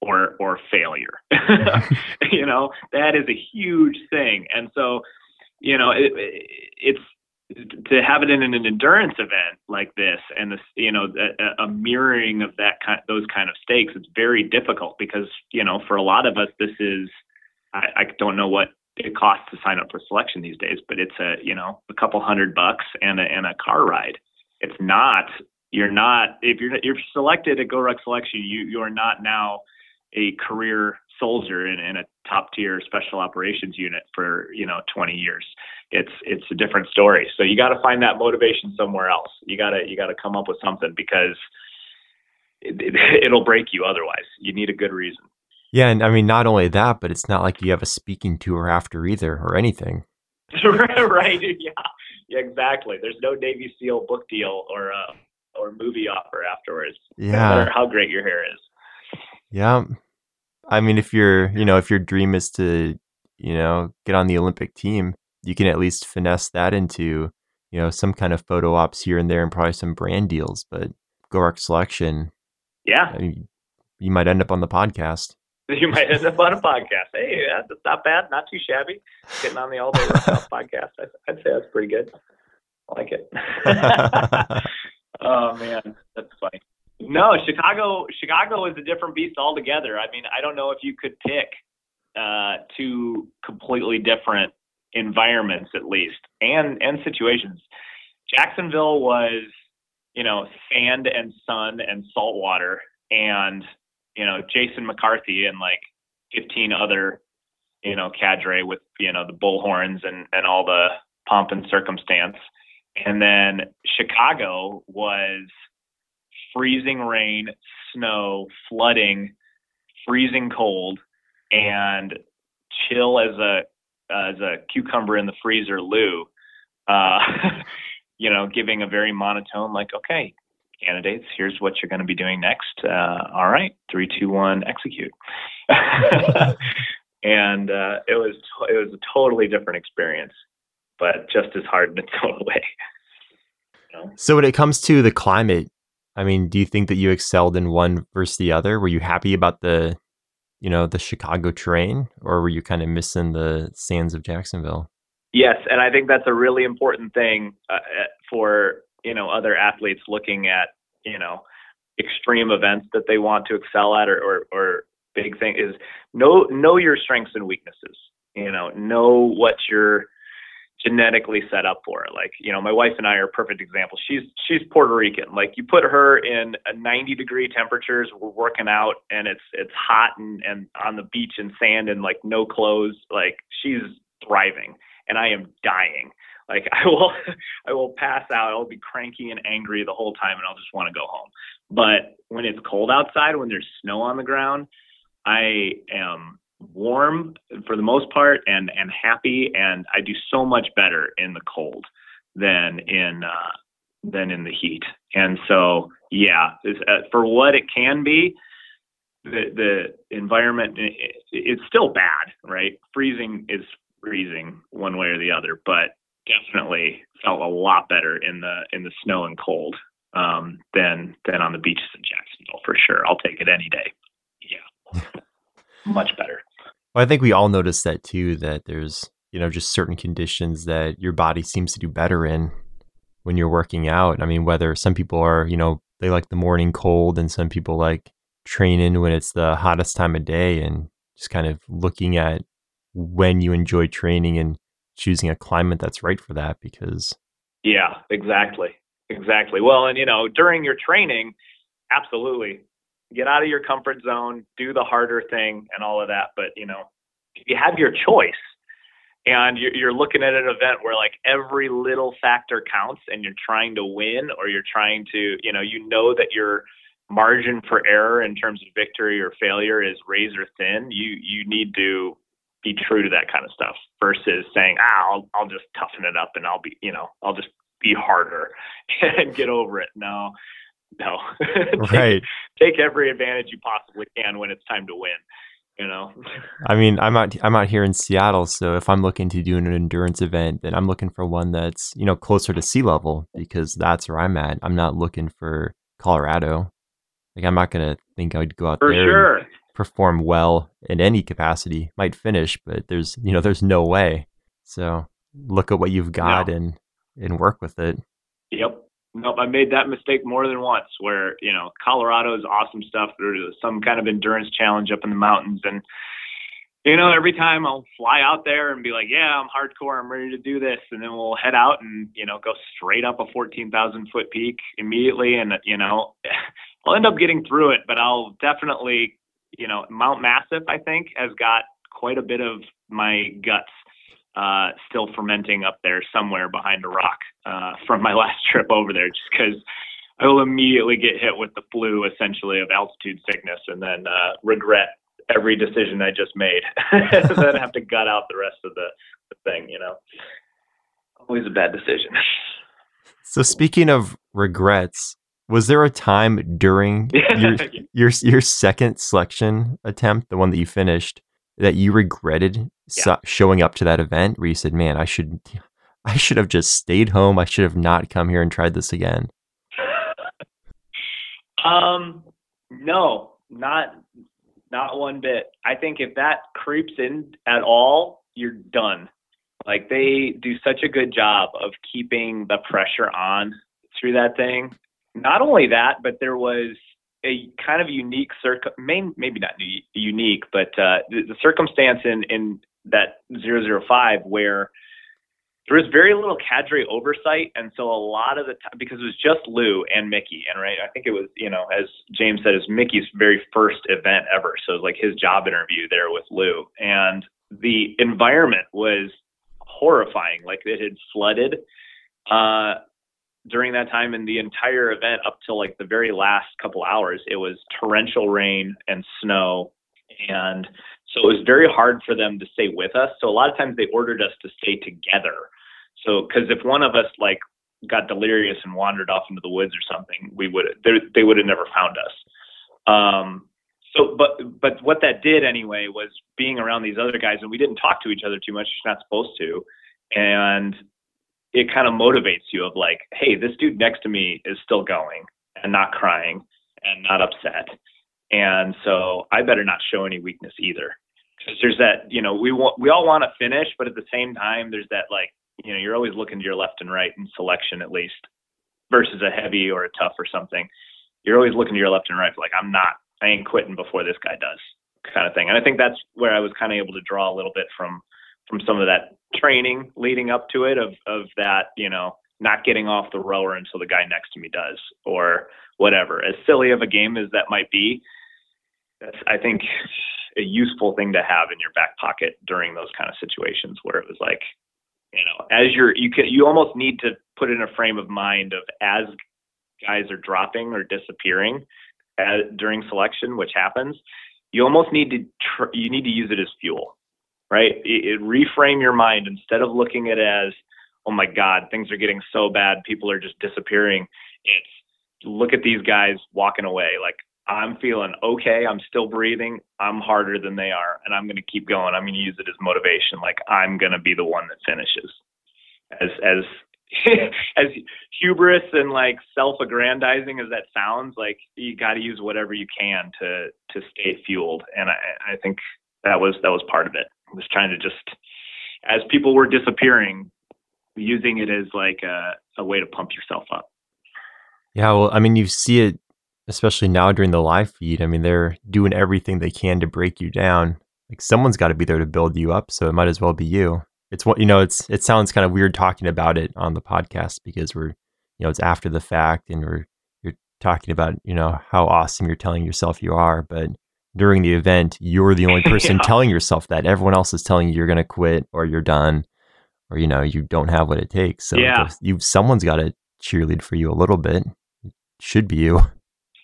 or or failure. you know, that is a huge thing. And so, you know, it, it's to have it in an endurance event like this and this you know a, a, mirroring of that kind those kind of stakes it's very difficult because you know for a lot of us this is I, I don't know what it costs to sign up for selection these days but it's a you know a couple hundred bucks and a and a car ride. It's not you're not if you're you're selected at GORUCK selection you you're not now a career soldier in, in a top tier special operations unit for you know 20 years. It's it's a different story. So you got to find that motivation somewhere else. You got to you got to come up with something because it, it, it'll break you otherwise. You need a good reason. Yeah and i mean not only that but it's not like you have a speaking tour after either or anything. Right yeah yeah exactly. There's no navy seal book deal or uh or movie offer afterwards. Yeah. no matter how great your hair is. Yeah I mean, if your you know if your dream is to you know get on the Olympic team, you can at least finesse that into you know some kind of photo ops here and there, and probably some brand deals. But GORUCK selection, yeah, uh, I mean, you might end up on the podcast. You might end up on a podcast. Hey, that's not bad, not too shabby. Getting on the All Day Workout podcast, I'd say that's pretty good. I like it. oh man, that's funny. No, Chicago. Chicago is a different beast altogether. I mean, I don't know if you could pick uh, two completely different environments, at least, and and situations. Jacksonville was, you know, sand and sun and salt water, and you know, Jason McCarthy and like 15 other, you know, cadre with you know the bullhorns and and all the pomp and circumstance. And then Chicago was freezing rain, snow, flooding, freezing cold, and chill as a as a cucumber in the freezer, Lou. Uh, you know, giving a very monotone, like, okay, candidates, here's what you're going to be doing next. Uh, all right, three, two, one, execute. and uh, it was it was a totally different experience, but just as hard in its own way. You know? So when it comes to the climate, I mean, do you think that you excelled in one versus the other? Were you happy about the you know, the Chicago terrain, or were you kind of missing the sands of Jacksonville? Yes, and I think that's a really important thing uh, uh for you know other athletes looking at you know extreme events that they want to excel at or, or, or big thing is know know your strengths and weaknesses. You know, know what you're genetically set up for. it. Like, you know, my wife and I are perfect examples. She's she's Puerto Rican. Like you put her in a 90 degree temperatures, we're working out and it's it's hot and and on the beach and sand and like no clothes, like she's thriving and I am dying. Like I will I will pass out, I'll be cranky and angry the whole time and I'll just want to go home. But when it's cold outside, when there's snow on the ground, I am warm for the most part and and happy and I do so much better in the cold than in uh than in the heat. And so yeah, uh, for what it can be, the the environment it, it's still bad, right? Freezing is freezing one way or the other, but definitely felt a lot better in the in the snow and cold um, than than on the beaches in Jacksonville for sure. I'll take it any day. Yeah, much better. Well, I think we all notice that too. That there's you know just certain conditions that your body seems to do better in when you're working out. I mean, whether some people are you know they like the morning cold, and some people like training when it's the hottest time of day, and just kind of looking at when you enjoy training and choosing a climate that's right for that because yeah exactly exactly well and you know during your training absolutely get out of your comfort zone do the harder thing and all of that. But you know you have your choice. And you're looking at an event where like every little factor counts and you're trying to win or you're trying to you know you know that your margin for error in terms of victory or failure is razor thin you you need to be true to that kind of stuff versus saying, ah, I'll, I'll just toughen it up and I'll be, you know, I'll just be harder and get over it. No, no. take, right. Take every advantage you possibly can when it's time to win. You know. I mean, I'm out. I'm out here in Seattle, so if I'm looking to do an endurance event, then I'm looking for one that's you know closer to sea level because that's where I'm at. I'm not looking for Colorado. Like I'm not gonna think I'd go out for there. For sure perform well in any capacity. Might finish, but there's you know there's no way. So look at what you've got no. and and work with it. Nope, I made that mistake more than once. Where you know Colorado is awesome stuff. There's some kind of endurance challenge up in the mountains, and you know every time I'll fly out there and be like, yeah, I'm hardcore, I'm ready to do this, and then we'll head out and you know go straight up a 14,000 foot peak immediately, and you know I'll end up getting through it, but I'll definitely you know, Mount Massive, I think, has got quite a bit of my guts uh, still fermenting up there somewhere behind a rock uh, from my last trip over there, just because I will immediately get hit with the flu, essentially, of altitude sickness, and then uh, regret every decision I just made, and then have to gut out the rest of the, the thing. You know, always a bad decision. So speaking of regrets, was there a time during your, your your second selection attempt, the one that you finished, that you regretted yeah. showing up to that event where you said, "Man, I should I should have just stayed home. I should have not come here and tried this again." Um, no, not not one bit. I think if that creeps in at all, you're done. Like they do such a good job of keeping the pressure on through that thing not only that, but there was a kind of unique circ, maybe not unique, but uh, the, the circumstance in in that 005 where there was very little cadre oversight, and so a lot of the time because it was just Lou and Mickey, and right, I think it was you know as James said, it was Mickey's very first event ever, so it was like his job interview there with Lou, and the environment was horrifying, like it had flooded. Uh, during that time. And the entire event up till like the very last couple hours it was torrential rain and snow. And so it was very hard for them to stay with us. So a lot of times they ordered us to stay together. So because if one of us like got delirious and wandered off into the woods or something we would they would have never found us. Um so but but what that did anyway was being around these other guys and we didn't talk to each other too much you're not supposed to and it kind of motivates you of like, hey, this dude next to me is still going and not crying and not upset. And so I better not show any weakness either. Because there's that, you know, we want we all want to finish, but at the same time, there's that like, you know, you're always looking to your left and right in selection at least, versus a heavy or a tough or something. You're always looking to your left and right, like I'm not, I ain't quitting before this guy does, kind of thing. And I think that's where I was kind of able to draw a little bit from from some of that training leading up to it of of that, you know, not getting off the rower until the guy next to me does, or whatever. As silly of a game as that might be, that's I think a useful thing to have in your back pocket during those kind of situations where it was like, you know, as you're you can you almost need to put in a frame of mind of as guys are dropping or disappearing during selection, which happens, you almost need to tr- you need to use it as fuel, right? It, it reframe your mind instead of looking at it as oh my God, things are getting so bad, people are just disappearing. It's look at these guys walking away. Like I'm feeling okay. I'm still breathing. I'm harder than they are, and I'm going to keep going. I'm going to use it as motivation. Like I'm going to be the one that finishes. As as as hubris and like self-aggrandizing as that sounds, like you got to use whatever you can to to stay fueled. And I I think that was that was part of it. I was trying to just as people were disappearing, using it as like a, a way to pump yourself up. Yeah, well, I mean, you see it especially now during the live feed. I mean, they're doing everything they can to break you down. Like someone's got to be there to build you up, so it might as well be you. It's what you know. It's it sounds kind of weird talking about it on the podcast because we're you know it's after the fact and we're you're talking about you know how awesome you're telling yourself you are, but during the event you're the only person yeah. telling yourself that. Everyone else is telling you you're going to quit or you're done or you know you don't have what it takes. So yeah. you someone's got to cheerlead for you a little bit. It should be you.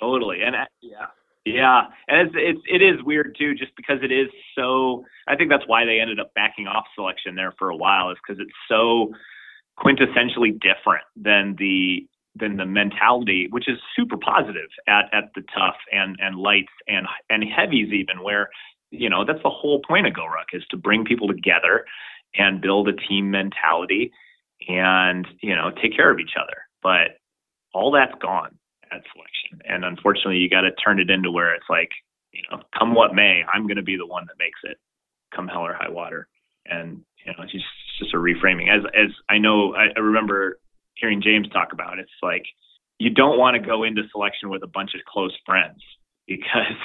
Totally, and uh, yeah, yeah, and it's it's it is weird too, just because it is so. I think that's why they ended up backing off selection there for a while, is because it's so quintessentially different than the than the mentality, which is super positive at at the tough and and lights and and heavies even, where you know that's the whole point of GORUCK is to bring people together and build a team mentality and you know take care of each other. But all that's gone at selection. And unfortunately you got to turn it into where it's like you know come what may i'm going to be the one that makes it come hell or high water. And you know it's just, it's just a reframing. As as i know I, I remember hearing james talk about it, it's like you don't want to go into selection with a bunch of close friends because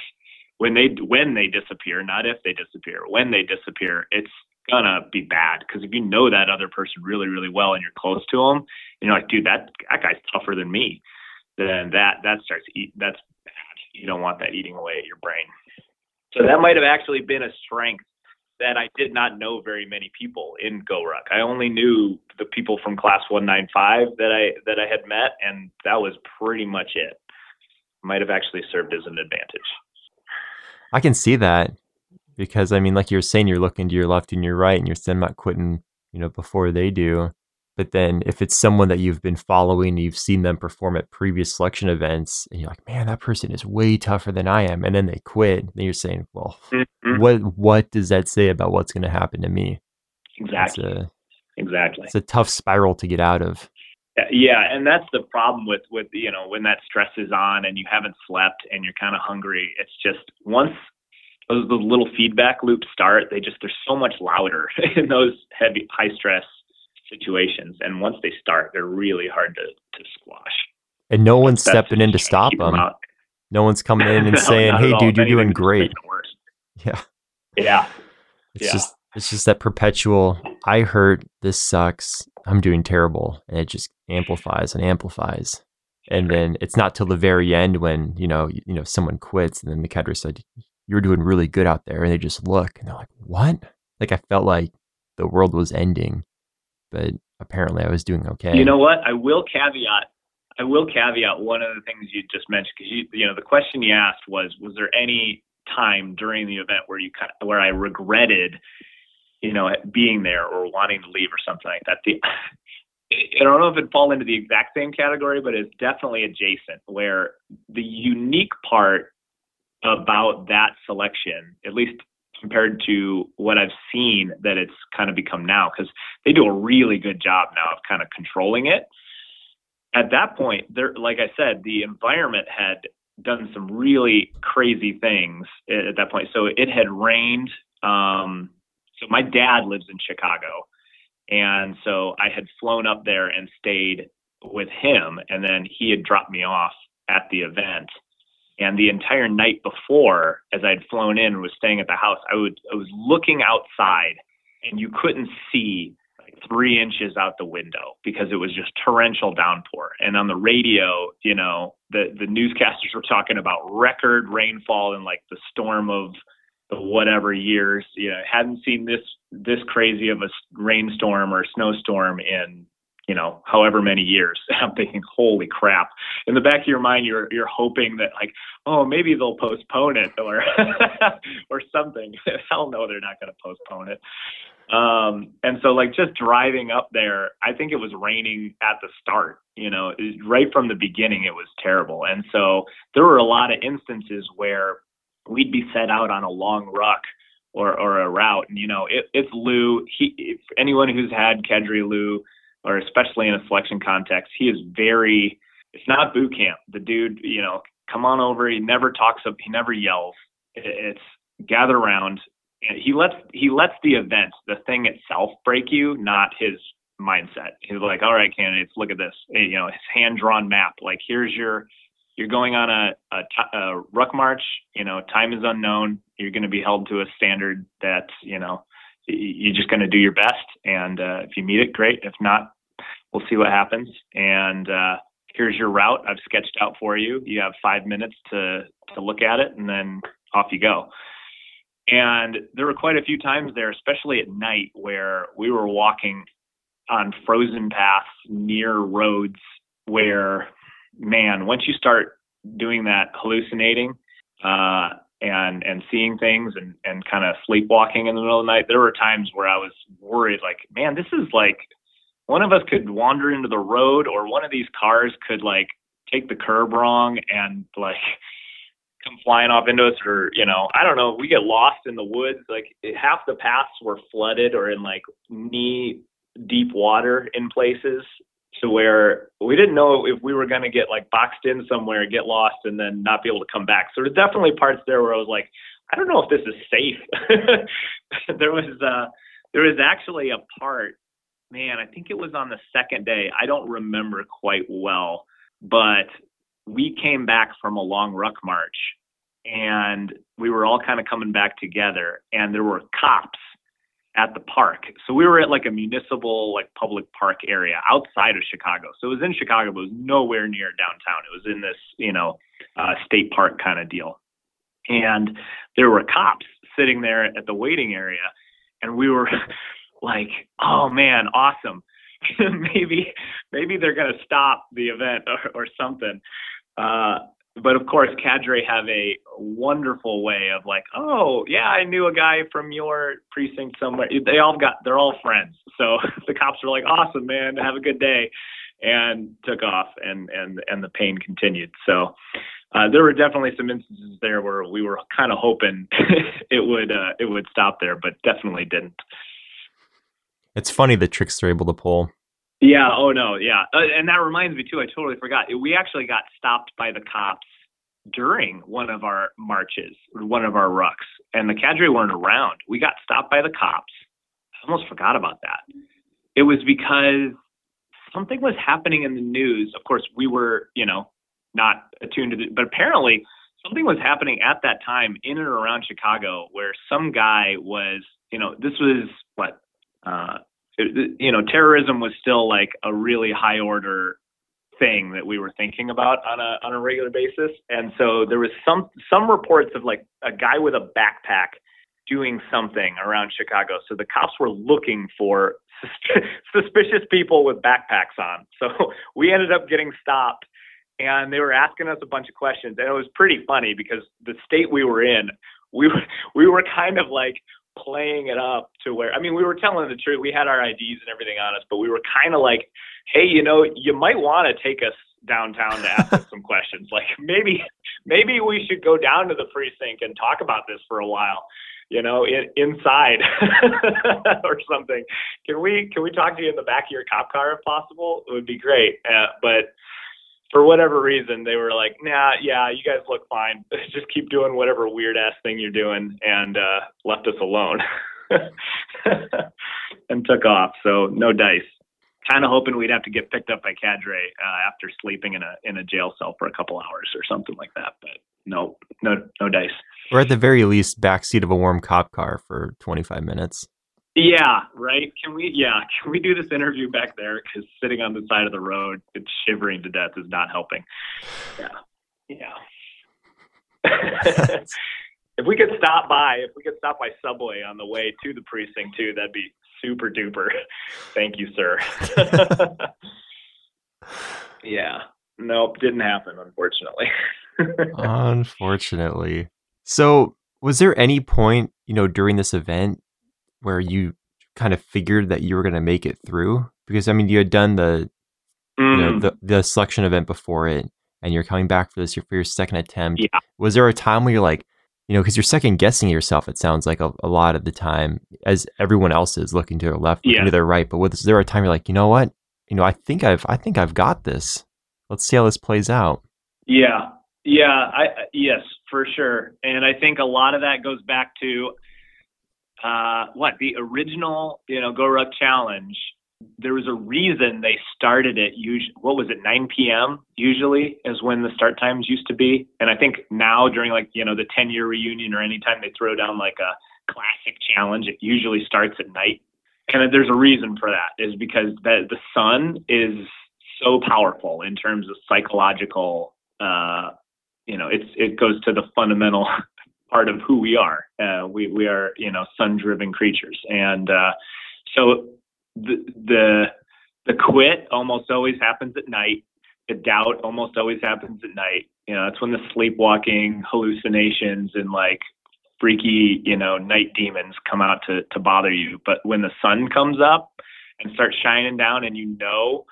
when they when they disappear not if they disappear when they disappear it's gonna be bad. Because if you know that other person really really well and you're close to them you're like dude that that guy's tougher than me then that that starts eat that's you don't want that eating away at your brain so that might have actually been a strength that I did not know very many people in GORUCK. I only knew the people from class 195 that I that I had met and that was pretty much it. Might have actually served as an advantage. I can see that because I mean, like you're saying, you're looking to your left and your right, and you're still not quitting, you know, before they do. But then if it's someone that you've been following, you've seen them perform at previous selection events, and you're like, man, that person is way tougher than I am, and then they quit, then you're saying, well, mm-hmm. what what does that say about what's going to happen to me? Exactly. It's a, exactly. It's a tough spiral to get out of. Yeah, and that's the problem with with you know when that stress is on and you haven't slept and you're kind of hungry. It's just once those, those little feedback loops start, they just they're so much louder in those heavy high stress situations. And once they start, they're really hard to, to squash. And no one's That's stepping in to stop them. them no one's coming in and no, saying, "Hey, dude, you're doing great." Yeah. Yeah. It's yeah. just it's just that perpetual I hurt, this sucks, I'm doing terrible. And it just amplifies and amplifies. And then it's not till the very end when, you know, you, you know, someone quits and then the cadre said, you're doing really good out there. And they just look and they're like, what? Like I felt like the world was ending, but apparently I was doing okay. You know what? I will caveat. I will caveat one of the things you just mentioned because you, you know, the question you asked was, was there any time during the event where you kind of, where I regretted, you know, being there or wanting to leave or something like that? The, I don't know if it fall into the exact same category, but it's definitely adjacent. Where the unique part about that selection, at least compared to what I've seen that it's kind of become now, because they do a really good job now of kind of controlling it. At that point, there, like I said, the environment had done some really crazy things at, at that point. So it had rained. Um, so my dad lives in Chicago, and so I had flown up there and stayed with him, and then he had dropped me off at the event. And the entire night before, as I'd flown in and was staying at the house, I would I was looking outside, and you couldn't see like three inches out the window because it was just torrential downpour. And on the radio, you know, the the newscasters were talking about record rainfall and like the storm of the whatever years. You know, hadn't seen this this crazy of a rainstorm or snowstorm in you know, however many years. I'm thinking, holy crap. In the back of your mind, you're you're hoping that like, oh, maybe they'll postpone it or or something. Hell no, they're not going to postpone it. Um, and so like just driving up there, I think it was raining at the start. You know, right from the beginning, it was terrible. And so there were a lot of instances where we'd be set out on a long ruck or or a route, and you know, it, it's Lou. He, anyone who's had cadre Lou or especially in a selection context, he is very. It's not boot camp. The dude, you know, come on over. He never talks up. He never yells. It's gather around. He lets he lets the event, the thing itself, break you, not his mindset. He's like, all right, candidates, look at this. You know, his hand drawn map. Like, here's your. You're going on a, a, a ruck march. You know, time is unknown. You're going to be held to a standard that you know you're just going to do your best. And uh, if you meet it, great. If not, we'll see what happens. And uh, here's your route I've sketched out for you. You have five minutes to to look at it, and then off you go. And there were quite a few times there, especially at night, where we were walking on frozen paths near roads where, man, once you start doing that hallucinating, uh, and and seeing things and and kind of sleepwalking in the middle of the night there were times where i was worried like man this is like one of us could wander into the road or one of these cars could like take the curb wrong and like come flying off into us or you know i don't know we get lost in the woods. Like half the paths were flooded or in like knee deep water in places to where we didn't know if we were going to get like boxed in somewhere, get lost, and then not be able to come back. So there's definitely parts there where I was like, I don't know if this is safe. there was uh, there was actually a part, man. I think it was on the second day. I don't remember quite well, but we came back from a long ruck march, and we were all kind of coming back together, and there were cops at the park. So we were at like a municipal, like public park area outside of Chicago. So it was in Chicago, but it was nowhere near downtown. It was in this, you know, uh, state park kind of deal. And there were cops sitting there at the waiting area. And we were like, oh man, awesome. maybe, maybe they're going to stop the event or, or something. Uh, but of course, cadre have a wonderful way of like, oh yeah, I knew a guy from your precinct somewhere. They all got, they're all friends. So the cops were like, awesome, man, have a good day, and took off, and and and the pain continued. So uh, there were definitely some instances there where we were kind of hoping it would uh, it would stop there, but definitely didn't. It's funny the tricks they're able to pull. Yeah. Oh no. Yeah. Uh, and that reminds me too. I totally forgot. We actually got stopped by the cops during one of our marches, one of our rucks, and the cadre weren't around. We got stopped by the cops. I almost forgot about that. It was because something was happening in the news. Of course, we were, you know, not attuned to it, but apparently something was happening at that time in and around Chicago where some guy was, you know, this was what uh, you know, terrorism was still like a really high order thing that we were thinking about on a on a regular basis. And so there was some some reports of like a guy with a backpack doing something around Chicago. So the cops were looking for suspicious people with backpacks on. So we ended up getting stopped and they were asking us a bunch of questions and it was pretty funny because the state we were in we were we were kind of like playing it up to where I mean we were telling the truth. We had our IDs and everything on us, but we were kind of like, hey, you know, you might want to take us downtown to ask us some questions. Like maybe maybe we should go down to the precinct and talk about this for a while. You know, in, inside or something. Can we can we talk to you in the back of your cop car if possible? It would be great. Uh, but for whatever reason, they were like, "Nah, yeah, you guys look fine. Just keep doing whatever weird ass thing you're doing," and uh, left us alone and took off. So no dice. Kind of hoping we'd have to get picked up by cadre uh, after sleeping in a in a jail cell for a couple hours or something like that. But no, no, no dice. Or at the very least, backseat of a warm cop car for 25 minutes. Yeah, right. Can we? Yeah, can we do this interview back there? Because sitting on the side of the road, it's shivering to death, is not helping. Yeah, yeah. if we could stop by, if we could stop by Subway on the way to the precinct too, that'd be super duper. Thank you, sir. yeah. Nope, didn't happen, unfortunately. unfortunately. So, was there any point, you know, during this event where you kind of figured that you were going to make it through? Because I mean, you had done the mm. you know mm. the the selection event before it, and you're coming back for this for your second attempt. Yeah. Was there a time where you're like, you know, because you're second guessing yourself? It sounds like a, a, lot of the time, as everyone else is looking to their left, yeah. to their right. But was there a time you're like, you know what? You know, I think I've I think I've got this. Let's see how this plays out. Yeah, yeah, I yes, for sure. And I think a lot of that goes back to uh, what the original, you know, GORUCK Challenge. There was a reason they started it. Usually, what was it, 9 p.m. Usually is when the start times used to be. And I think now during like you know the 10 year reunion or anytime they throw down like a classic challenge, it usually starts at night. And there's a reason for that is because the the sun is so powerful in terms of psychological. Uh, you know, it's it goes to the fundamental part of who we are. Uh, we we are you know sun-driven creatures, and uh, so the the the quit almost always happens at night. The doubt almost always happens at night. You know, that's when the sleepwalking hallucinations and like freaky, you know, night demons come out to to bother you. But when the sun comes up and starts shining down, and you know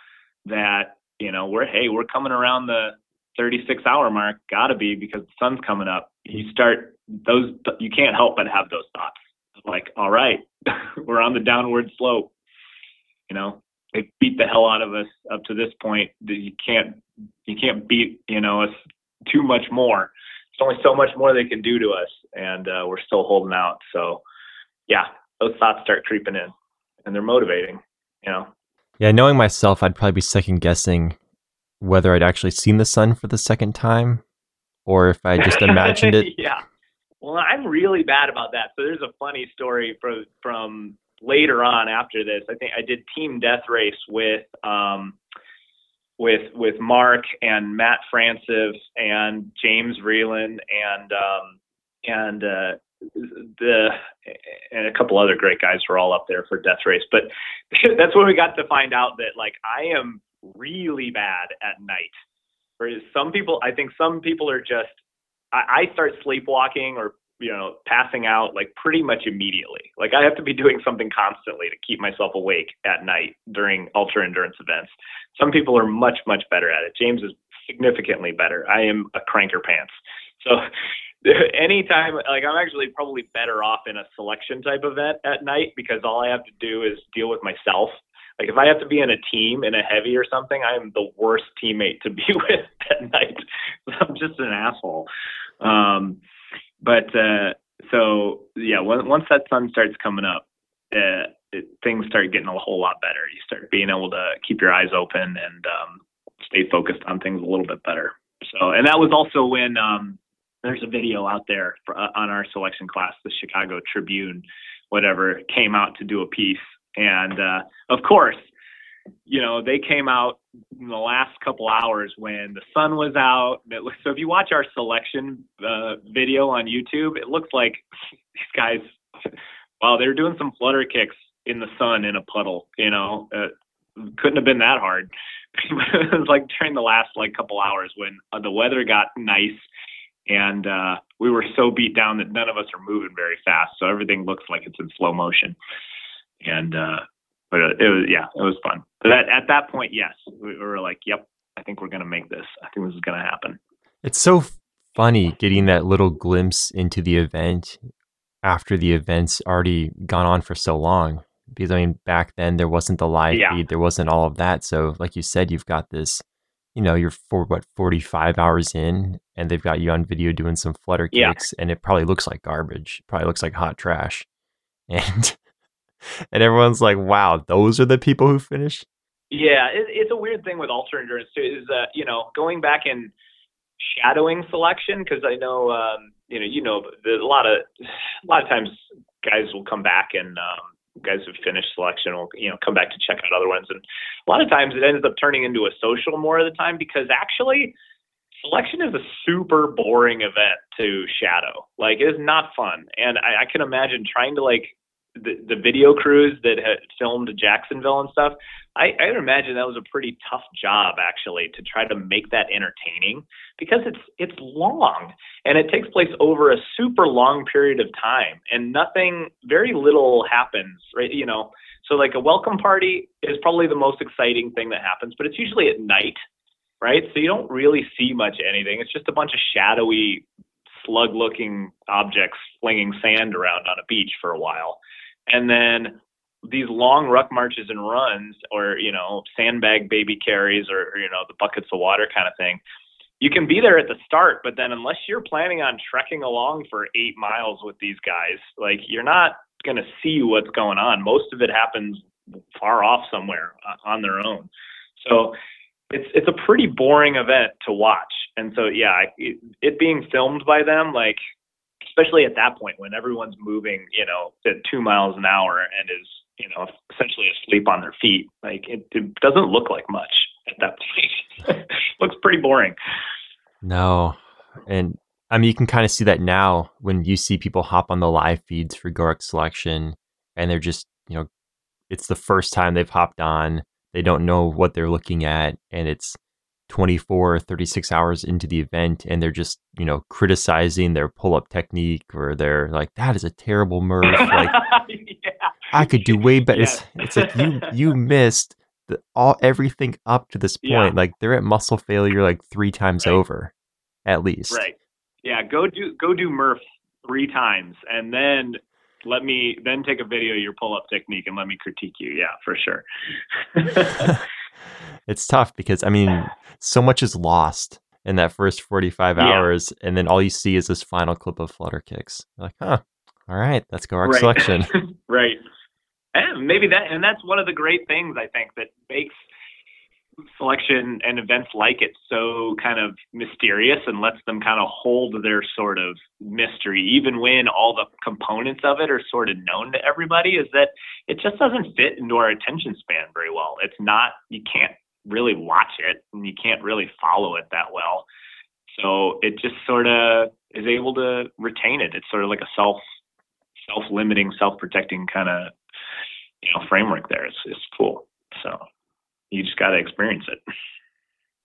that you know we're hey we're coming around the 36 hour mark, gotta be because the sun's coming up. You start those you can't help but have those thoughts. Like all right we're on the downward slope. You know they beat the hell out of us up to this point you can't you can't beat you know us too much more. There's only so much more they can do to us and uh, we're still holding out. So yeah those thoughts start creeping in and they're motivating you know? Yeah knowing myself i'd probably be second guessing whether i'd actually seen the sun for the second time or if i just imagined it. Yeah well, I'm really bad about that. So there's a funny story from from later on after this. I think I did team death race with um, with with Mark and Matt Francis and James Reeland and um, and uh, the and a couple other great guys were all up there for death race. But that's when we got to find out that like I am really bad at night. Whereas some people, I think some people are just I, I start sleepwalking or you know passing out like pretty much immediately. Like I have to be doing something constantly to keep myself awake at night during ultra endurance events. Some people are much much better at it. James is significantly better. I am a cranker pants. So anytime like I'm actually probably better off in a selection type event at night because all I have to do is deal with myself like if I have to be in a team in a heavy or something, I am the worst teammate to be with at night. I'm just an asshole. Um, but uh, so yeah, once that sun starts coming up, uh, it, things start getting a whole lot better. You start being able to keep your eyes open and um, stay focused on things a little bit better. So, and that was also when um, there's a video out there for, uh, on our selection class, the Chicago Tribune, whatever, came out to do a piece and uh, of course, you know, they came out in the last couple hours when the sun was out. so if you watch our selection uh, video on YouTube, it looks like these guys, wow, they were doing some flutter kicks in the sun in a puddle. You know, uh, couldn't have been that hard. it was like during the last like couple hours when uh, the weather got nice and uh, we were so beat down that none of us are moving very fast. So everything looks like it's in slow motion and uh, but it was yeah, it was fun. But at, at that point, yes, we, we were like, yep, I think we're gonna make this. I think this is gonna happen. It's so funny getting that little glimpse into the event after the event's already gone on for so long. Because I mean, back then there wasn't the live yeah. feed, there wasn't all of that. So, like you said, you've got this you know, you're for what, 45 hours in and they've got you on video doing some flutter Yeah. kicks and it probably looks like garbage. Probably looks like hot trash. And and everyone's like, wow, those are the people who finish? Yeah, it, it's a weird thing with ultra endurance too. Is uh, you know going back and shadowing selection because I know um, you know you know there's a lot of a lot of times guys will come back and um, guys who finish selection will you know come back to check out other ones and a lot of times it ends up turning into a social more of the time because actually selection is a super boring event to shadow like it is not fun and I, I can imagine trying to like the, video crews that had filmed Jacksonville and stuff I, I would imagine that was a pretty tough job actually to try to make that entertaining because it's it's long and it takes place over a super long period of time and nothing very little happens right? You know so like a welcome party is probably the most exciting thing that happens but it's usually at night right? So you don't really see much anything. It's just a bunch of shadowy slug looking objects flinging sand around on a beach for a while and then these long ruck marches and runs or you know sandbag baby carries or, you know the buckets of water kind of thing you can be there at the start but then unless you're planning on trekking along for eight miles with these guys like you're not going to see what's going on. Most of it happens far off somewhere uh, on their own. So it's it's a pretty boring event to watch. And so yeah it, it being filmed by them like especially at that point when everyone's moving you know at two miles an hour and is you know, essentially asleep on their feet. Like it, it doesn't look like much at that point. Looks pretty boring. No. And I mean, you can kind of see that now when you see people hop on the live feeds for GORUCK selection and they're just, you know, it's the first time they've hopped on. They don't know what they're looking at. And it's 24, 36 hours into the event and they're just, you know, criticizing their pull up technique or they're like, that is a terrible Murph. Like, yeah. I could do way better. It's, it's like you you missed the, all everything up to this point. Yeah. Like they're at muscle failure like three times Right. over, at least. Right. Yeah. Go do go do Murph three times and then let me then take a video of your pull up technique and let me critique you. Yeah, for sure. it's tough because I mean, so much is lost in that first forty five Yeah. hours, and then all you see is this final clip of flutter kicks. You're like, huh, all right, let's go our right. selection. right. And maybe that, and that's one of the great things I think that makes selection and events like it so kind of mysterious and lets them kind of hold their sort of mystery, even when all the components of it are sort of known to everybody, is that it just doesn't fit into our attention span very well. It's not, you can't really watch it and you can't really follow it that well. So it just sort of is able to retain it. It's sort of like a self self limiting, self protecting kind of you know framework there. It's it's cool. So you just got to experience it.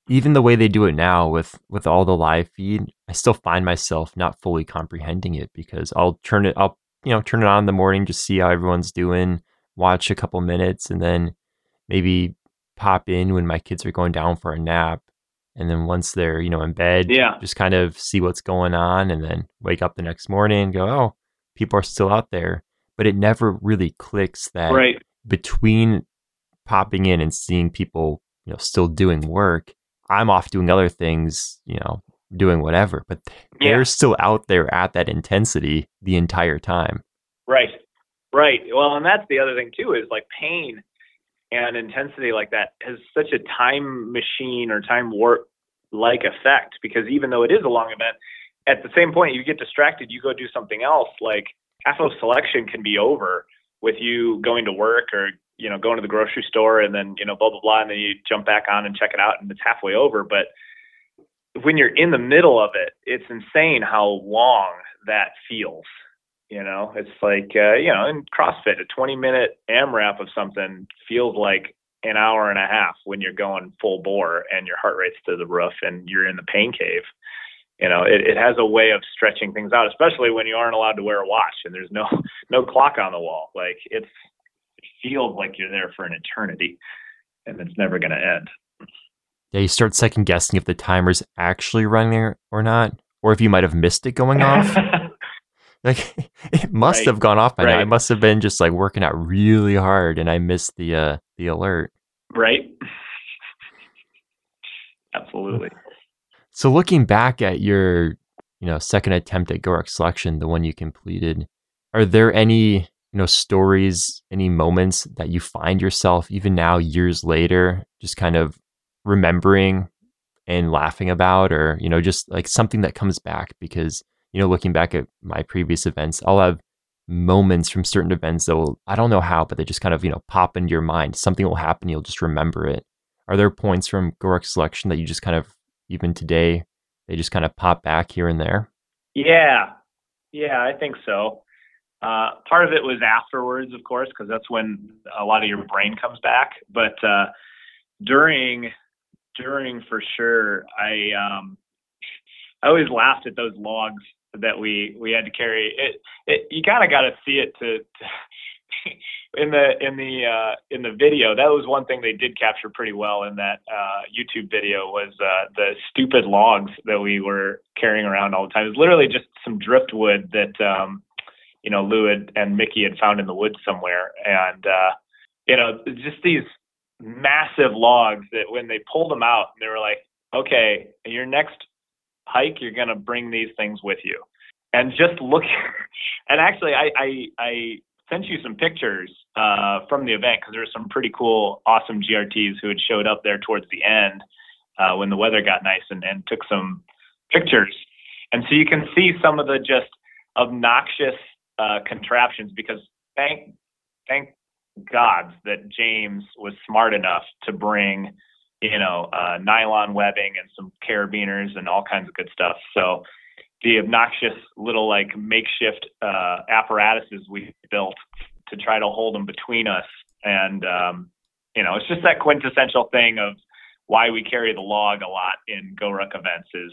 Even the way they do it now with with all the live feed, I still find myself not fully comprehending it because I'll turn it I'll you know turn it on in the morning just see how everyone's doing, watch a couple minutes, and then maybe pop in when my kids are going down for a nap. And then once they're, you know, in bed, Yeah. just kind of see what's going on and then wake up the next morning and go, oh, people are still out there. But it never really clicks that Right. between popping in and seeing people, you know, still doing work, I'm off doing other things, you know, doing whatever. But they're still out there at that intensity the entire time. Right. Right. Well, and that's the other thing too is like pain and intensity like that has such a time machine or time warp like effect because even though it is a long event, at the same point you get distracted, you go do something else. Like half of selection can be over with you going to work or you know going to the grocery store and then you know blah blah blah and then you jump back on and check it out and it's halfway over. But when you're in the middle of it, it's insane how long that feels. You know, it's like uh, you know, in CrossFit, a 20 minute AMRAP of something feels like an hour and a half when you're going full bore and your heart rate's to the roof and you're in the pain cave. You know, it, it has a way of stretching things out, especially when you aren't allowed to wear a watch and there's no no clock on the wall. Like it's it feels like you're there for an eternity, and it's never going to end. Yeah, you start second guessing if the timer's actually running or not, or if you might have missed it going off. Like it must Right. have gone off by now. I must have been just like working out really hard and I missed the uh the alert. right? absolutely. So looking back at your, you know, second attempt at GORUCK selection, the one you completed, are there any, you know, stories, any moments that you find yourself even now years later just kind of remembering and laughing about or, you know, just like something that comes back because, you know, looking back at my previous events, I'll have moments from certain events that will I don't know how, but they just kind of, you know, pop into your mind. Something will happen, you'll just remember it. Are there points from GORUCK selection that you just kind of even today, they just kind of pop back here and there? Yeah, yeah, I think so. Uh, part of it was afterwards, of course, because that's when a lot of your brain comes back. But uh, during, during for sure, I um, I always laughed at those logs that we we had to carry. It, it you kind of got to see it to, to in the in the uh, in the video, that was one thing they did capture pretty well in that uh, YouTube video was uh, the stupid logs that we were carrying around all the time. It was literally just some driftwood that um, you know Lou had, and Mickey had found in the woods somewhere, and uh, you know just these massive logs that when they pulled them out, they were like, okay, your next hike, you're gonna bring these things with you. And just look, and actually, I, I, I sent you some pictures uh, from the event because there were some pretty cool, awesome GRTs who had showed up there towards the end uh, when the weather got nice and, and took some pictures. And so you can see some of the just obnoxious uh, contraptions because thank thank God that James was smart enough to bring you know uh, nylon webbing and some carabiners and all kinds of good stuff. So the obnoxious little like makeshift uh, apparatuses we built to try to hold them between us. And um, you know, it's just that quintessential thing of why we carry the log a lot in GORUCK events is,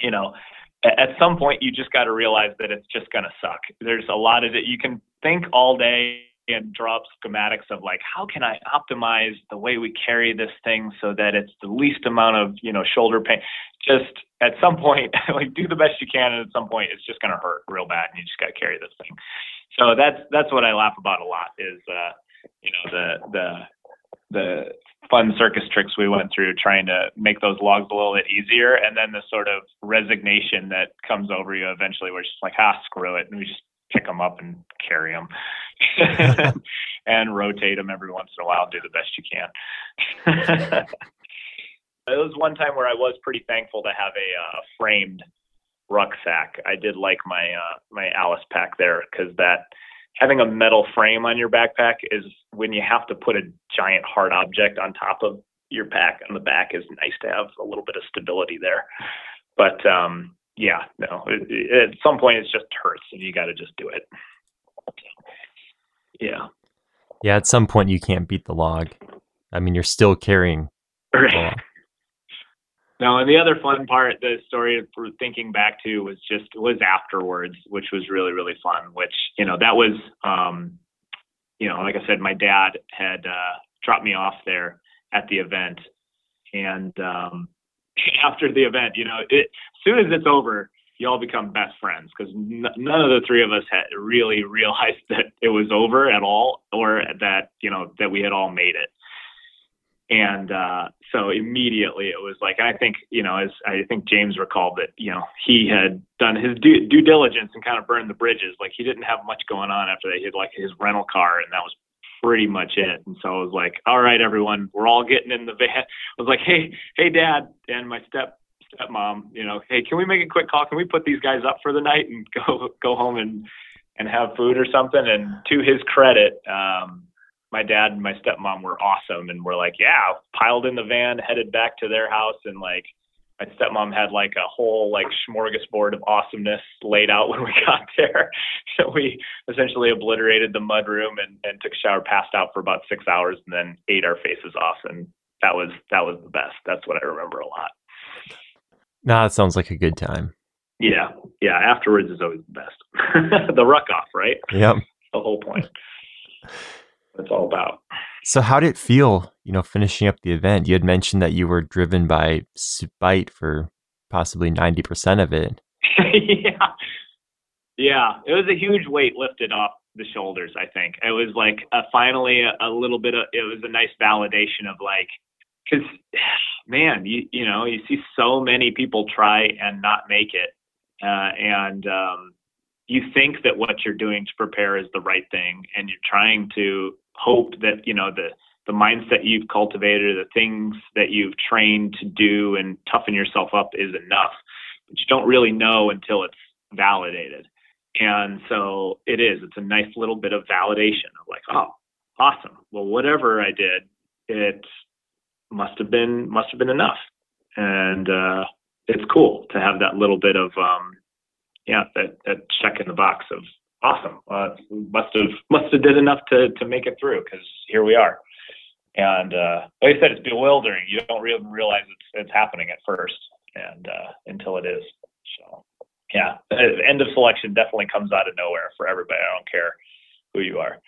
you know, at some point you just got to realize that it's just going to suck. There's a lot of it. You can think all day and draw up schematics of like how can I optimize the way we carry this thing so that it's the least amount of you know shoulder pain. Just at some point, like do the best you can, and at some point it's just going to hurt real bad, and you just got to carry this thing. So that's that's what I laugh about a lot is uh, you know the the the fun circus tricks we went through trying to make those logs a little bit easier and then the sort of resignation that comes over you eventually where it's just like ah screw it and we just pick them up and carry them and rotate them every once in a while. Do the best you can. it was one time where I was pretty thankful to have a uh, framed rucksack. I did like my uh, my Alice pack there because that having a metal frame on your backpack is when you have to put a giant hard object on top of your pack on the back is nice to have a little bit of stability there. But um, yeah, no, it, it, at some point it just hurts and you got to just do it. Yeah. Yeah, at some point you can't beat the log. I mean, you're still carrying. Right. No, and the other fun part, the story for thinking back to was just was afterwards, which was really really fun. Which you know that was, um, you know, like I said, my dad had uh, dropped me off there at the event, and um, after the event, you know, it, as soon as it's over, you all become best friends because n- none of the three of us had really realized that it was over at all or that you know that we had all made it and uh, so immediately it was like I think you know as I think James recalled that you know he had done his due, due diligence and kind of burned the bridges like he didn't have much going on after that he had like his rental car and that was pretty much it and so I was like all right everyone we're all getting in the van I was like hey hey dad and my step stepmom, you know, hey, can we make a quick call? Can we put these guys up for the night and go go home and and have food or something? And to his credit, um, my dad and my stepmom were awesome and were like, yeah, piled in the van, headed back to their house, and like my stepmom had like a whole like smorgasbord of awesomeness laid out when we got there. So we essentially obliterated the mud room and, and took a shower, passed out for about six hours, and then ate our faces off. And that was that was the best. That's what I remember a lot. Nah, that sounds like a good time. Yeah, yeah. Afterwards is always the best. the ruck off, right? Yep. the whole point. That's all about. So, how did it feel? You know, finishing up the event. You had mentioned that you were driven by spite for possibly ninety percent of it. yeah, yeah. It was a huge weight lifted off the shoulders. I think it was like a, finally a, a little bit of. It was a nice validation of like, because man, you you know, you see so many people try and not make it, uh, and um, you think that what you're doing to prepare is the right thing, and you're trying to hope that you know the the mindset you've cultivated, the things that you've trained to do and toughen yourself up is enough. But you don't really know until it's validated. And so it is. It's a nice little bit of validation of like, oh, awesome. Well, whatever I did, it must have been must have been enough. And uh, it's cool to have that little bit of um, yeah, that that check in the box of awesome. Uh, must have must have did enough to to make it through because here we are. And uh, like I said, it's bewildering. You don't really realize it's it's happening at first, and uh, until it is. So yeah, end of selection definitely comes out of nowhere for everybody. I don't care who you are.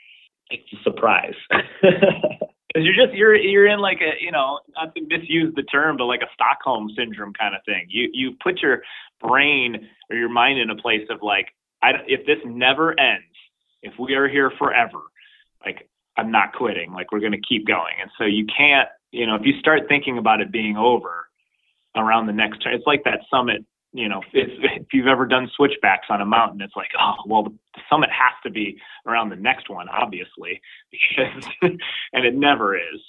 It's a surprise. Because you're just you're you're in like a you know not to misuse the term but like a Stockholm syndrome kind of thing. You you put your brain or your mind in a place of like I if this never ends, if we are here forever, like I'm not quitting. Like we're going to keep going. And so you can't, you know, if you start thinking about it being over around the next turn, it's like that summit. You know, if, if you've ever done switchbacks on a mountain, it's like, oh, well, the summit has to be around the next one, obviously, because, and it never is.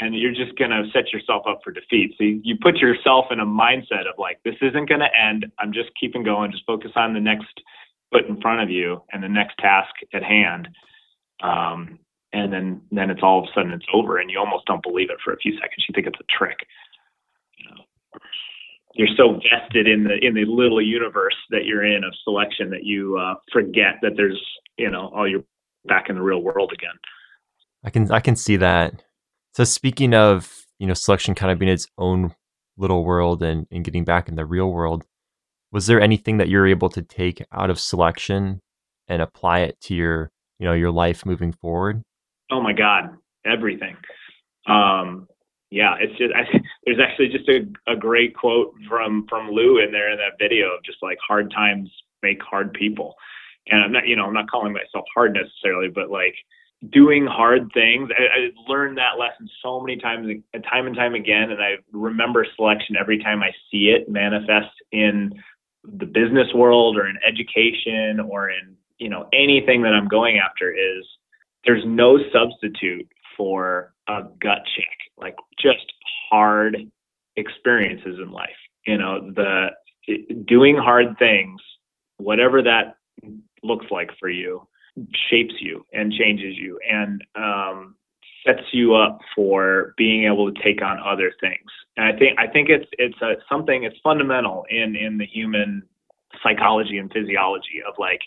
And you're just going to set yourself up for defeat. So you, you put yourself in a mindset of like, this isn't going to end. I'm just keeping going. Just focus on the next foot in front of you and the next task at hand. Um, and then then it's all of a sudden it's over and you almost don't believe it for a few seconds. You think it's a trick. You're so vested in the in the little universe that you're in of selection that you uh, forget that there's you know all you're back in the real world again. I can i can see that. So speaking of you know selection kind of being its own little world and, and getting back in the real world was there anything that you're able to take out of selection and apply it to your you know your life moving forward oh my god, everything. Um, yeah, it's just I, there's actually just a, a great quote from from Lou in there in that video of just like hard times make hard people, and I'm not you know I'm not calling myself hard necessarily, but like doing hard things. I, I learned that lesson so many times, time and time again, and I remember selection every time I see it manifest in the business world or in education or in you know anything that I'm going after is there's no substitute for a gut check, like just hard experiences in life. You know, the doing hard things, whatever that looks like for you, shapes you and changes you and um, sets you up for being able to take on other things. And I think I think it's it's a, something it's fundamental in in the human psychology and physiology of like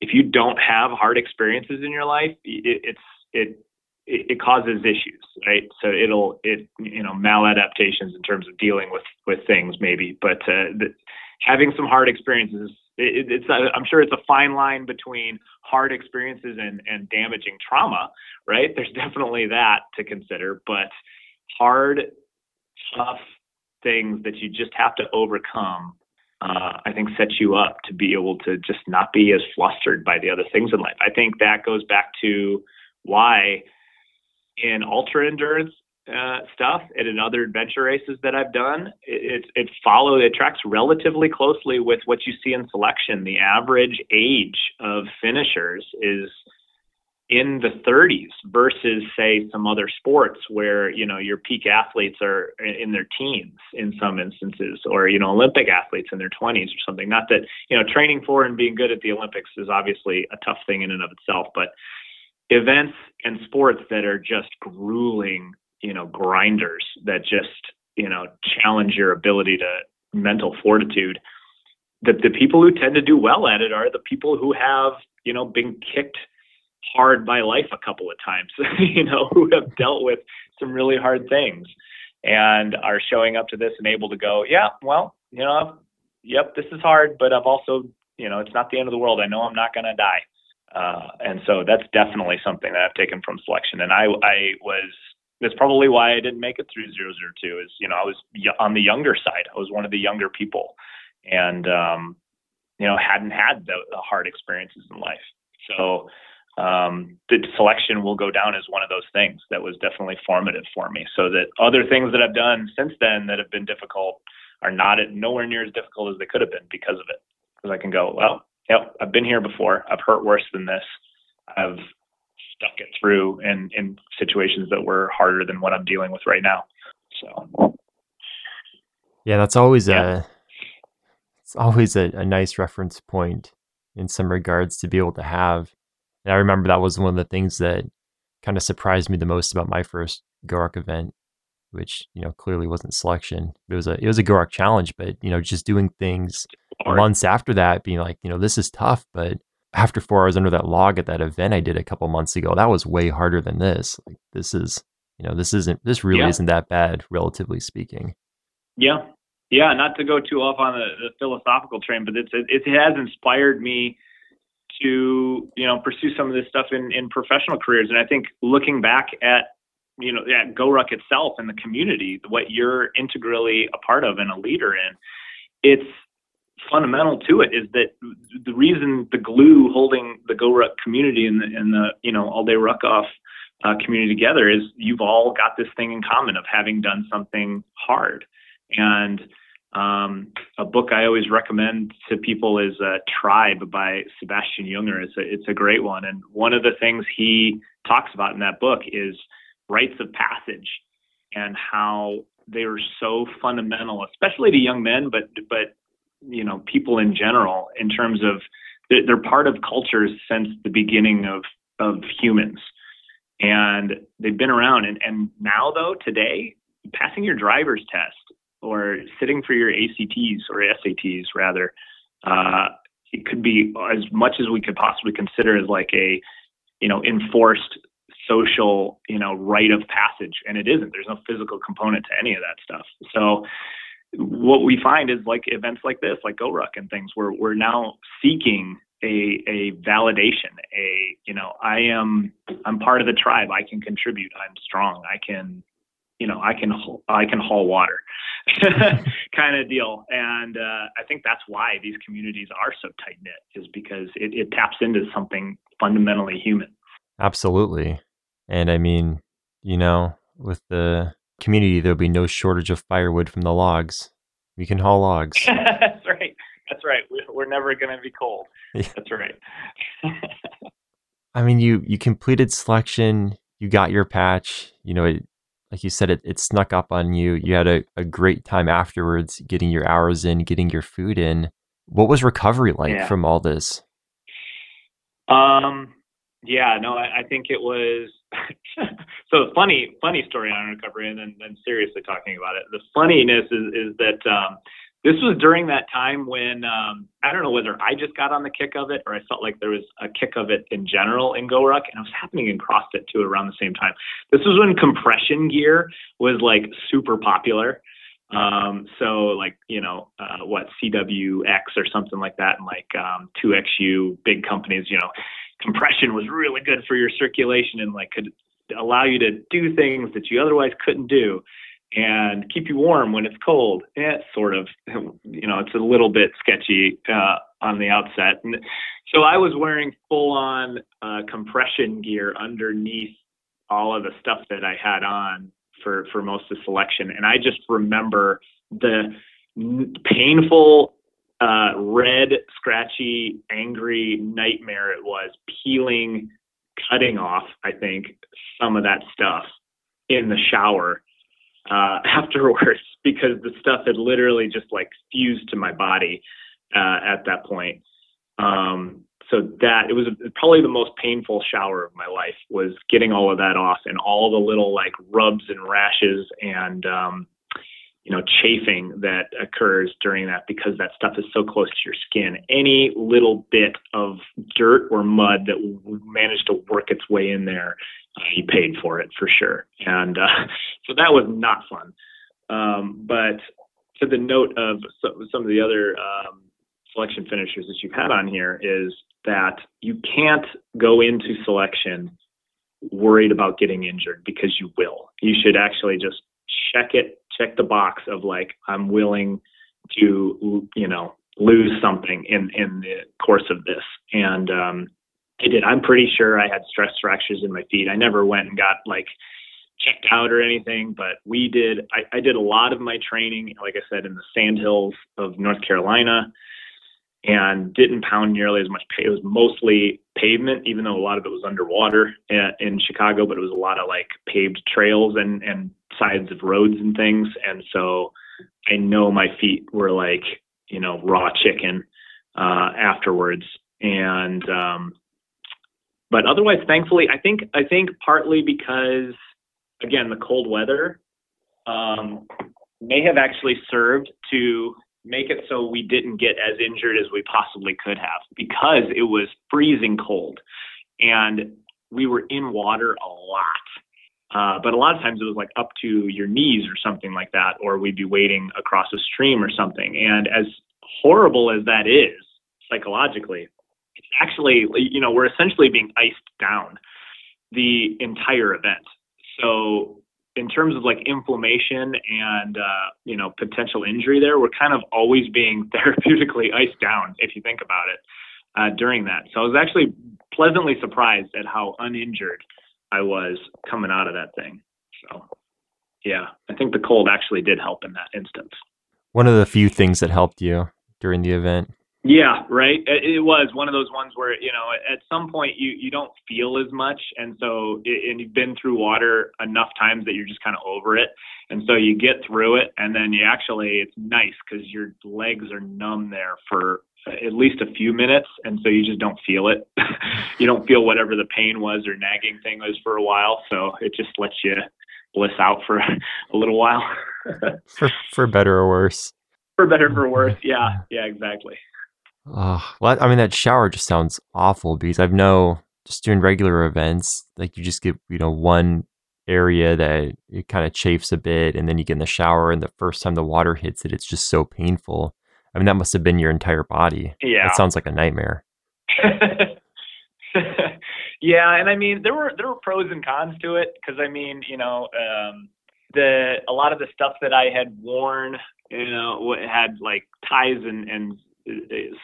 if you don't have hard experiences in your life, it, it's it it causes issues, right? So it'll it you know maladaptations in terms of dealing with with things maybe, but uh, the, having some hard experiences, it, it's I'm sure it's a fine line between hard experiences and and damaging trauma, right? There's definitely that to consider, but hard, tough things that you just have to overcome uh, I think sets you up to be able to just not be as flustered by the other things in life. I think that goes back to why in ultra endurance uh, stuff and in other adventure races that I've done, it, it, it follow it tracks relatively closely with what you see in selection. The average age of finishers is in the 30s versus say some other sports where you know your peak athletes are in their teens in some instances or you know olympic athletes in their 20s or something not that you know training for and being good at the olympics is obviously a tough thing in and of itself but events and sports that are just grueling you know grinders that just you know challenge your ability to mental fortitude the, the people who tend to do well at it are the people who have you know been kicked hard by life a couple of times, you know, who have dealt with some really hard things and are showing up to this and able to go, yeah, well, you know, yep, this is hard, but I've also, you know, it's not the end of the world. I know I'm not going to die. Uh, and so that's definitely something that I've taken from selection. And I, I was, that's probably why I didn't make it through 002 is, you know, I was on the younger side. I was one of the younger people and, um, you know, hadn't had the, the hard experiences in life. So um, the selection will go down as one of those things that was definitely formative for me. So that other things that I've done since then that have been difficult are not at, nowhere near as difficult as they could have been because of it. Because I can go, well, yep, I've been here before. I've hurt worse than this. I've stuck it through in in situations that were harder than what I'm dealing with right now. So yeah, that's always yeah. a it's always a, a nice reference point in some regards to be able to have. And I remember that was one of the things that kind of surprised me the most about my first GORUCK event, which you know clearly wasn't selection. It was a it was a GORUCK challenge, but you know just doing things months after that, being like you know this is tough, but after four hours under that log at that event I did a couple months ago, that was way harder than this. Like this is you know this isn't this really yeah. isn't that bad relatively speaking. Yeah, yeah. Not to go too off on the, the philosophical train, but it's it, it has inspired me to you know pursue some of this stuff in in professional careers. And I think looking back at you know at GORUCK itself and the community, what you're integrally a part of and a leader in, it's fundamental to it is that the reason the glue holding the GORUCK community and the, and the you know all day ruck off uh, community together is you've all got this thing in common of having done something hard and um, a book I always recommend to people is uh, Tribe by Sebastian Junger. It's a, it's a great one. And one of the things he talks about in that book is rites of passage and how they are so fundamental, especially to young men, but, but, you know, people in general, in terms of they're part of cultures since the beginning of, of humans. And they've been around. And, and now, though, today, passing your driver's test or sitting for your ACTs or SATs rather, uh, it could be as much as we could possibly consider as like a, you know, enforced social, you know, rite of passage. And it isn't. There's no physical component to any of that stuff. So what we find is like events like this, like GORUCK and things, where we're now seeking a a validation, a you know, I am I'm part of the tribe. I can contribute. I'm strong. I can you know I can I can haul water kind of deal. And uh, I think that's why these communities are so tight knit is because it, it taps into something fundamentally human. Absolutely, and I mean, you know, with the community, there'll be no shortage of firewood from the logs. We can haul logs. that's right. That's right. We're never going to be cold. Yeah. That's right. I mean, you you completed selection. You got your patch. You know, it, like you said, it, it snuck up on you. You had a, a great time afterwards, getting your hours in, getting your food in. What was recovery like yeah. from all this? Um, yeah, no, I, I think it was so funny, funny story on recovery, and then, then seriously talking about it. The funniness is is that um, this was during that time when um, I don't know whether I just got on the kick of it or I felt like there was a kick of it in general in GORUCK, and it was happening in CrossFit too around the same time. This was when compression gear was like super popular. Um, so like you know uh, what CWX or something like that, and like um, 2XU, big companies. You know, compression was really good for your circulation and like could allow you to do things that you otherwise couldn't do and keep you warm when it's cold. Yeah, sort of. You know, it's a little bit sketchy uh, on the outset. And so I was wearing full on uh, compression gear underneath all of the stuff that I had on for for most of the selection, and I just remember the painful uh, red, scratchy, angry nightmare it was peeling, cutting off. I think some of that stuff in the shower uh, afterwards because the stuff had literally just like fused to my body uh, at that point. Um, so that it was probably the most painful shower of my life was getting all of that off and all the little like rubs and rashes and um, you know chafing that occurs during that because that stuff is so close to your skin. Any little bit of dirt or mud that managed to work its way in there uh, you paid for it for sure. And uh, so that was not fun. Um, but to the note of some, of the other um, selection finishers that you've had on here is that you can't go into selection worried about getting injured because you will. You should actually just check it, check the box of like, I'm willing to, you know, lose something in, in the course of this. And um, I did. I'm pretty sure I had stress fractures in my feet. I never went and got like checked out or anything, but we did. I, I did a lot of my training, like I said, in the sandhills of North Carolina and didn't pound nearly as much. It was mostly pavement, even though a lot of it was underwater in Chicago, but it was a lot of like paved trails and, and sides of roads and things. And so I know my feet were like, you know, raw chicken uh, afterwards. And, um, but otherwise, thankfully, I think, I think partly because, again, the cold weather um, may have actually served to make it so we didn't get as injured as we possibly could have because it was freezing cold and we were in water a lot. Uh, but a lot of times it was like up to your knees or something like that, or we'd be wading across a stream or something. And as horrible as that is psychologically, it's actually, you know, we're essentially being iced down the entire event. So in terms of like inflammation and uh, you know potential injury there, we're kind of always being therapeutically iced down if you think about it uh, during that. So I was actually pleasantly surprised at how uninjured I was coming out of that thing. So yeah, I think the cold actually did help in that instance. One of the few things that helped you during the event. Yeah, right. It was one of those ones where you know at some point you you don't feel as much, and so and you've been through water enough times that you're just kind of over it, and so you get through it, and then you actually it's nice because your legs are numb there for at least a few minutes, and so you just don't feel it. you don't feel whatever the pain was or nagging thing was for a while, so it just lets you bliss out for a little while. for for better or worse. For better for mm-hmm. worse, yeah, yeah, exactly. Oh, well, I mean, that shower just sounds awful because I've know just doing regular events, like you just get, you know, one area that it kind of chafes a bit and then you get in the shower and the first time the water hits it, it's just so painful. I mean, that must have been your entire body. Yeah. That sounds like a nightmare. yeah. And I mean, there were, there were pros and cons to it. Cause I mean, you know, um, the, a lot of the stuff that I had worn, you know, had like ties and, and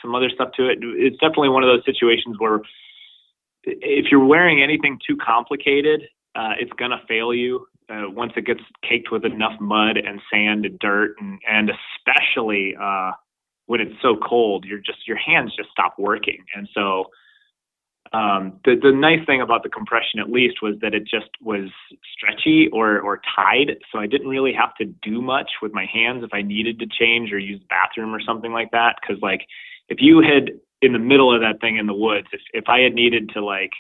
some other stuff to it. It's definitely one of those situations where if you're wearing anything too complicated, uh, it's gonna fail you uh, once it gets caked with enough mud and sand and dirt, and and especially uh, when it's so cold, you're just your hands just stop working, and so um, the the nice thing about the compression, at least, was that it just was stretchy or or tied, so I didn't really have to do much with my hands if I needed to change or use the bathroom or something like that. Because like, if you had in the middle of that thing in the woods, if if I had needed to like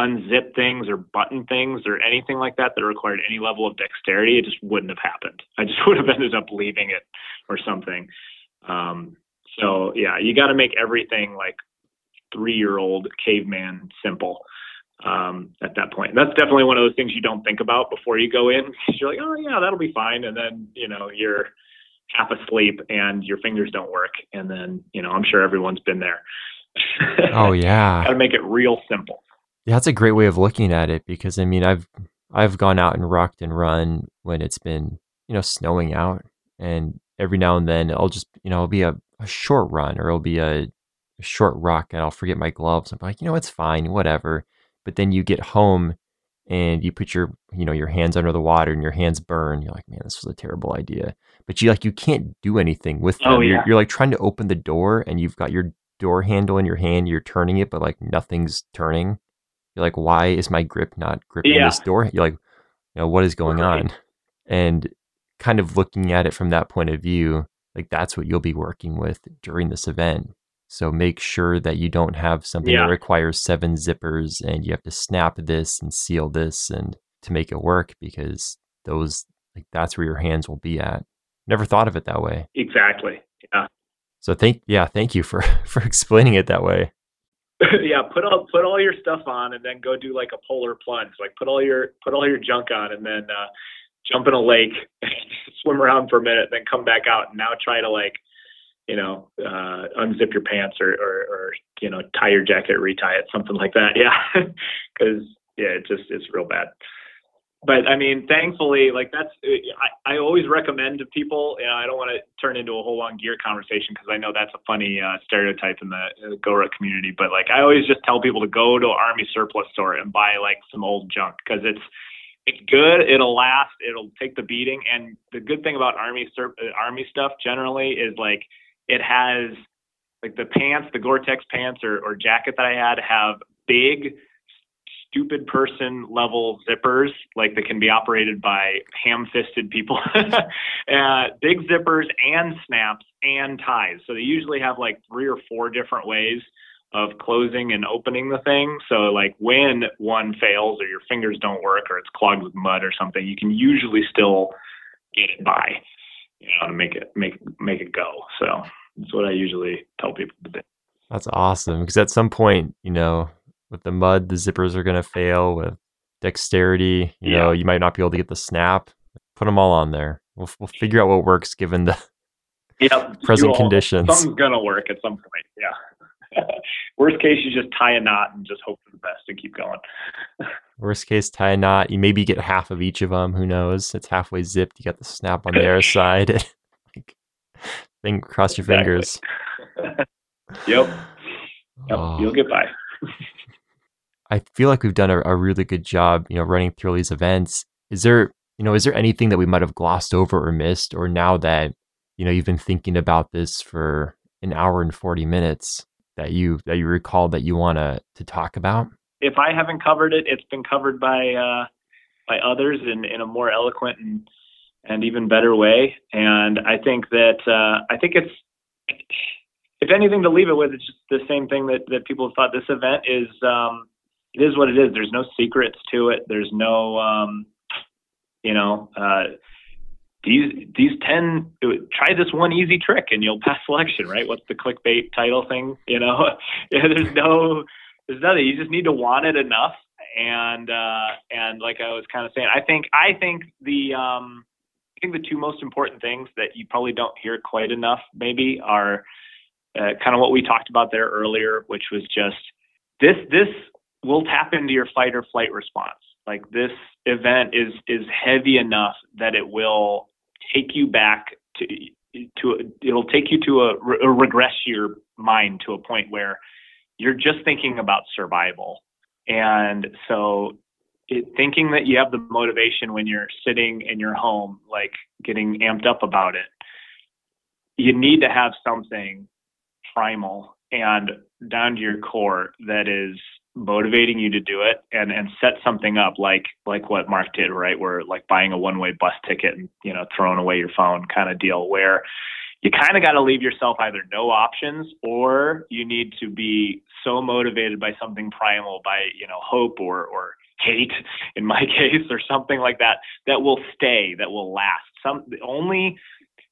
unzip things or button things or anything like that that required any level of dexterity, it just wouldn't have happened. I just would have ended up leaving it or something. Um, so yeah, you got to make everything like three year old caveman simple um, at that point. that's definitely one of those things you don't think about before you go in. You're like, oh yeah, that'll be fine, and then you know you're half asleep and your fingers don't work, and then you know I'm sure everyone's been there. oh yeah, got to make it real simple. Yeah, that's a great way of looking at it because I mean I've I've gone out and rucked and run when it's been you know snowing out, and every now and then I'll just you know I'll be a, a short run or it'll be a a short ruck and I'll forget my gloves. I'm like, you know, it's fine, whatever. But then you get home and you put your, you know, your hands under the water and your hands burn. You're like, man, this was a terrible idea. But you like, you can't do anything with oh, them. Oh, yeah. you're, you're like trying to open the door and you've got your door handle in your hand. You're turning it, but like nothing's turning. You're like, why is my grip not gripping yeah. this door? You're like, you know, what is going right. on? And kind of looking at it from that point of view, like that's what you'll be working with during this event so make sure that you don't have something yeah. that requires seven zippers and you have to snap this and seal this and to make it work because those like that's where your hands will be at. Never thought of it that way. Exactly. Yeah. So thank yeah, thank you for for explaining it that way. yeah, put all put all your stuff on and then go do like a polar plunge. Like put all your put all your junk on and then uh jump in a lake, swim around for a minute, then come back out and now try to like you know, uh, unzip your pants or, or, or, you know, tie your jacket, retie it, something like that. Yeah. Cause yeah, it just, it's real bad. but I mean, thankfully, like that's I, I always recommend to people. You know, I don't want to turn into a whole long gear conversation because I know that's a funny uh, stereotype in the, GORUCK community. But like, I always just tell people to go to an Army surplus store and buy like some old junk because it's it's good. It'll last. It'll take the beating. And the good thing about Army uh, Army stuff generally is like it has like the pants, the Gore-Tex pants or, or jacket that I had have big stupid person level zippers, like that can be operated by ham fisted people. uh, big zippers and snaps and ties. So they usually have like three or four different ways of closing and opening the thing. So like when one fails or your fingers don't work or it's clogged with mud or something, you can usually still get it by, you know, to make it make make it go. So that's what I usually tell people to do. That's awesome because at some point, you know, with the mud, the zippers are going to fail. With dexterity, you yeah. know, you might not be able to get the snap. Put them all on there. We'll, we'll figure out what works given the yep, present conditions. Something's going to work at some point. Yeah. Worst case, you just tie a knot and just hope for the best and keep going. Worst case, tie a knot. You maybe get half of each of them. Who knows? It's halfway zipped. You got the snap on the other side. Think, cross your exactly. fingers. yep. Yep. Oh. You'll get by. I feel like we've done a, a really good job, you know, running through all these events. Is there, you know, is there anything that we might have glossed over or missed, or now that you know you've been thinking about this for an hour and forty minutes that you that you recall that you want to to talk about? If I haven't covered it, it's been covered by uh, by others in in a more eloquent and and even better way. And I think that uh, I think it's if anything to leave it with, it's just the same thing that that people have thought. This event is um, it is what it is. There's no secrets to it. There's no, um, you know, uh, these these ten. Try this one easy trick and you'll pass selection, right? What's the clickbait title thing? You know, yeah, there's no, there's nothing. You just need to want it enough. And uh, and like I was kind of saying, I think I think the um, I think the two most important things that you probably don't hear quite enough maybe are uh, kind of what we talked about there earlier, which was just this this will tap into your fight or flight response. Like this event is is heavy enough that it will take you back to to it'll take you to a, a regress your mind to a point where you're just thinking about survival. And so it, thinking that you have the motivation when you're sitting in your home, like getting amped up about it, you need to have something primal and down to your core that is motivating you to do it and and set something up like like what Mark did right? Where like buying a one way bus ticket and you know throwing away your phone kind of deal where you kind of got to leave yourself either no options or you need to be so motivated by something primal by you know hope or or hate in my case or something like that that will stay that will last. Some only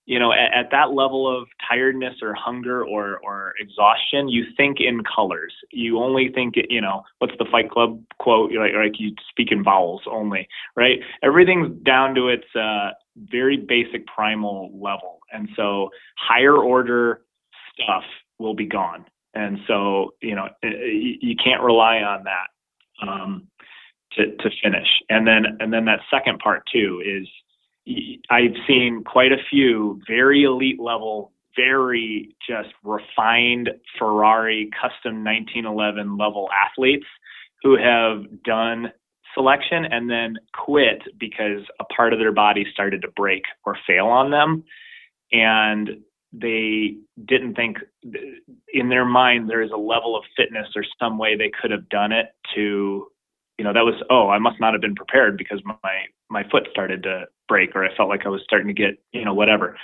you know, at, at, that level of tiredness or hunger or, or exhaustion, you think in colors. You only think, you know, what's the Fight Club quote? You're like, like you speak in vowels only, right? Everything's down to its uh, very basic primal level. And so higher order stuff will be gone. And so, you know, you can't rely on that um, to, to finish. And then, and then that second part too is, I've seen quite a few very elite level, very just refined Ferrari custom 1911 level athletes who have done selection and then quit because a part of their body started to break or fail on them. And they didn't think in their mind there is a level of fitness or some way they could have done it to you know that was oh i must not have been prepared because my my foot started to break or I felt like I was starting to get, you know, whatever.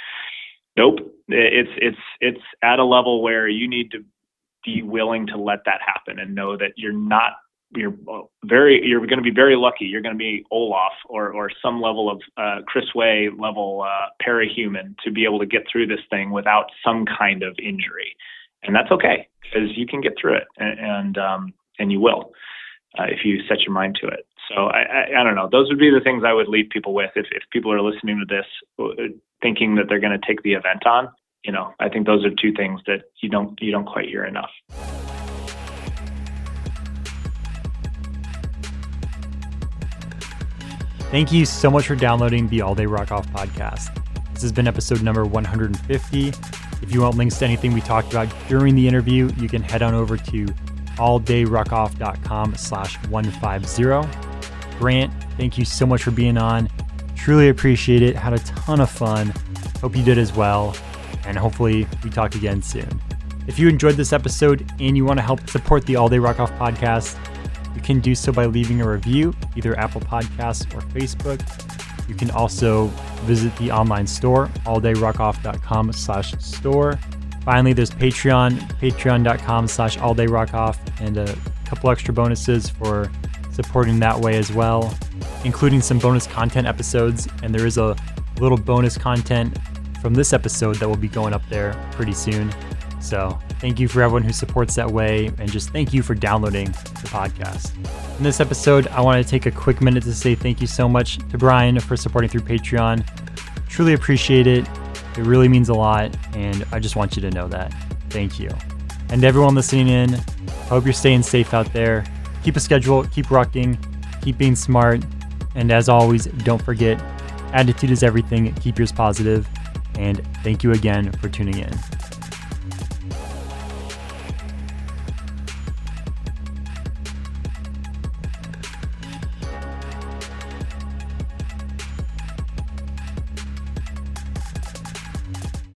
Nope. It's it's it's at a level where you need to be willing to let that happen and know that you're not you're very you're going to be very lucky. You're going to be Olaf or or some level of uh, Chris Way level uh, parahuman to be able to get through this thing without some kind of injury, and that's okay because you can get through it and and, um, and you will uh, if you set your mind to it. So I, I, I, don't know. Those would be the things I would leave people with if, if people are listening to this uh, thinking that they're going to take the event on. You know, I think those are two things that you don't you don't quite hear enough. Thank you so much for downloading the All Day Ruck Off podcast. This has been episode number 150. If you want links to anything we talked about during the interview, you can head on over to alldayruckoff.com slash 150. Grant, thank you so much for being on. Truly appreciate it. Had a ton of fun. Hope you did as well. And hopefully we talk again soon. If you enjoyed this episode and you want to help support the All Day Ruck Off podcast, you can do so by leaving a review, either Apple Podcasts or Facebook. You can also visit the online store, alldayruckoff.com slash store. Finally, there's Patreon, patreon.com slash alldayruckoff, and a couple extra bonuses for supporting that way as well, including some bonus content episodes. And there is a little bonus content from this episode that will be going up there pretty soon. So thank you for everyone who supports that way, and just thank you for downloading the podcast. In this episode, I want to take a quick minute to say thank you so much to Brian for supporting through Patreon. Truly appreciate it. It really means a lot, and I just want you to know that. Thank you. And everyone listening in, I hope you're staying safe out there. Keep a schedule, keep rucking, keep being smart, and as always, don't forget attitude is everything. Keep yours positive, and thank you again for tuning in.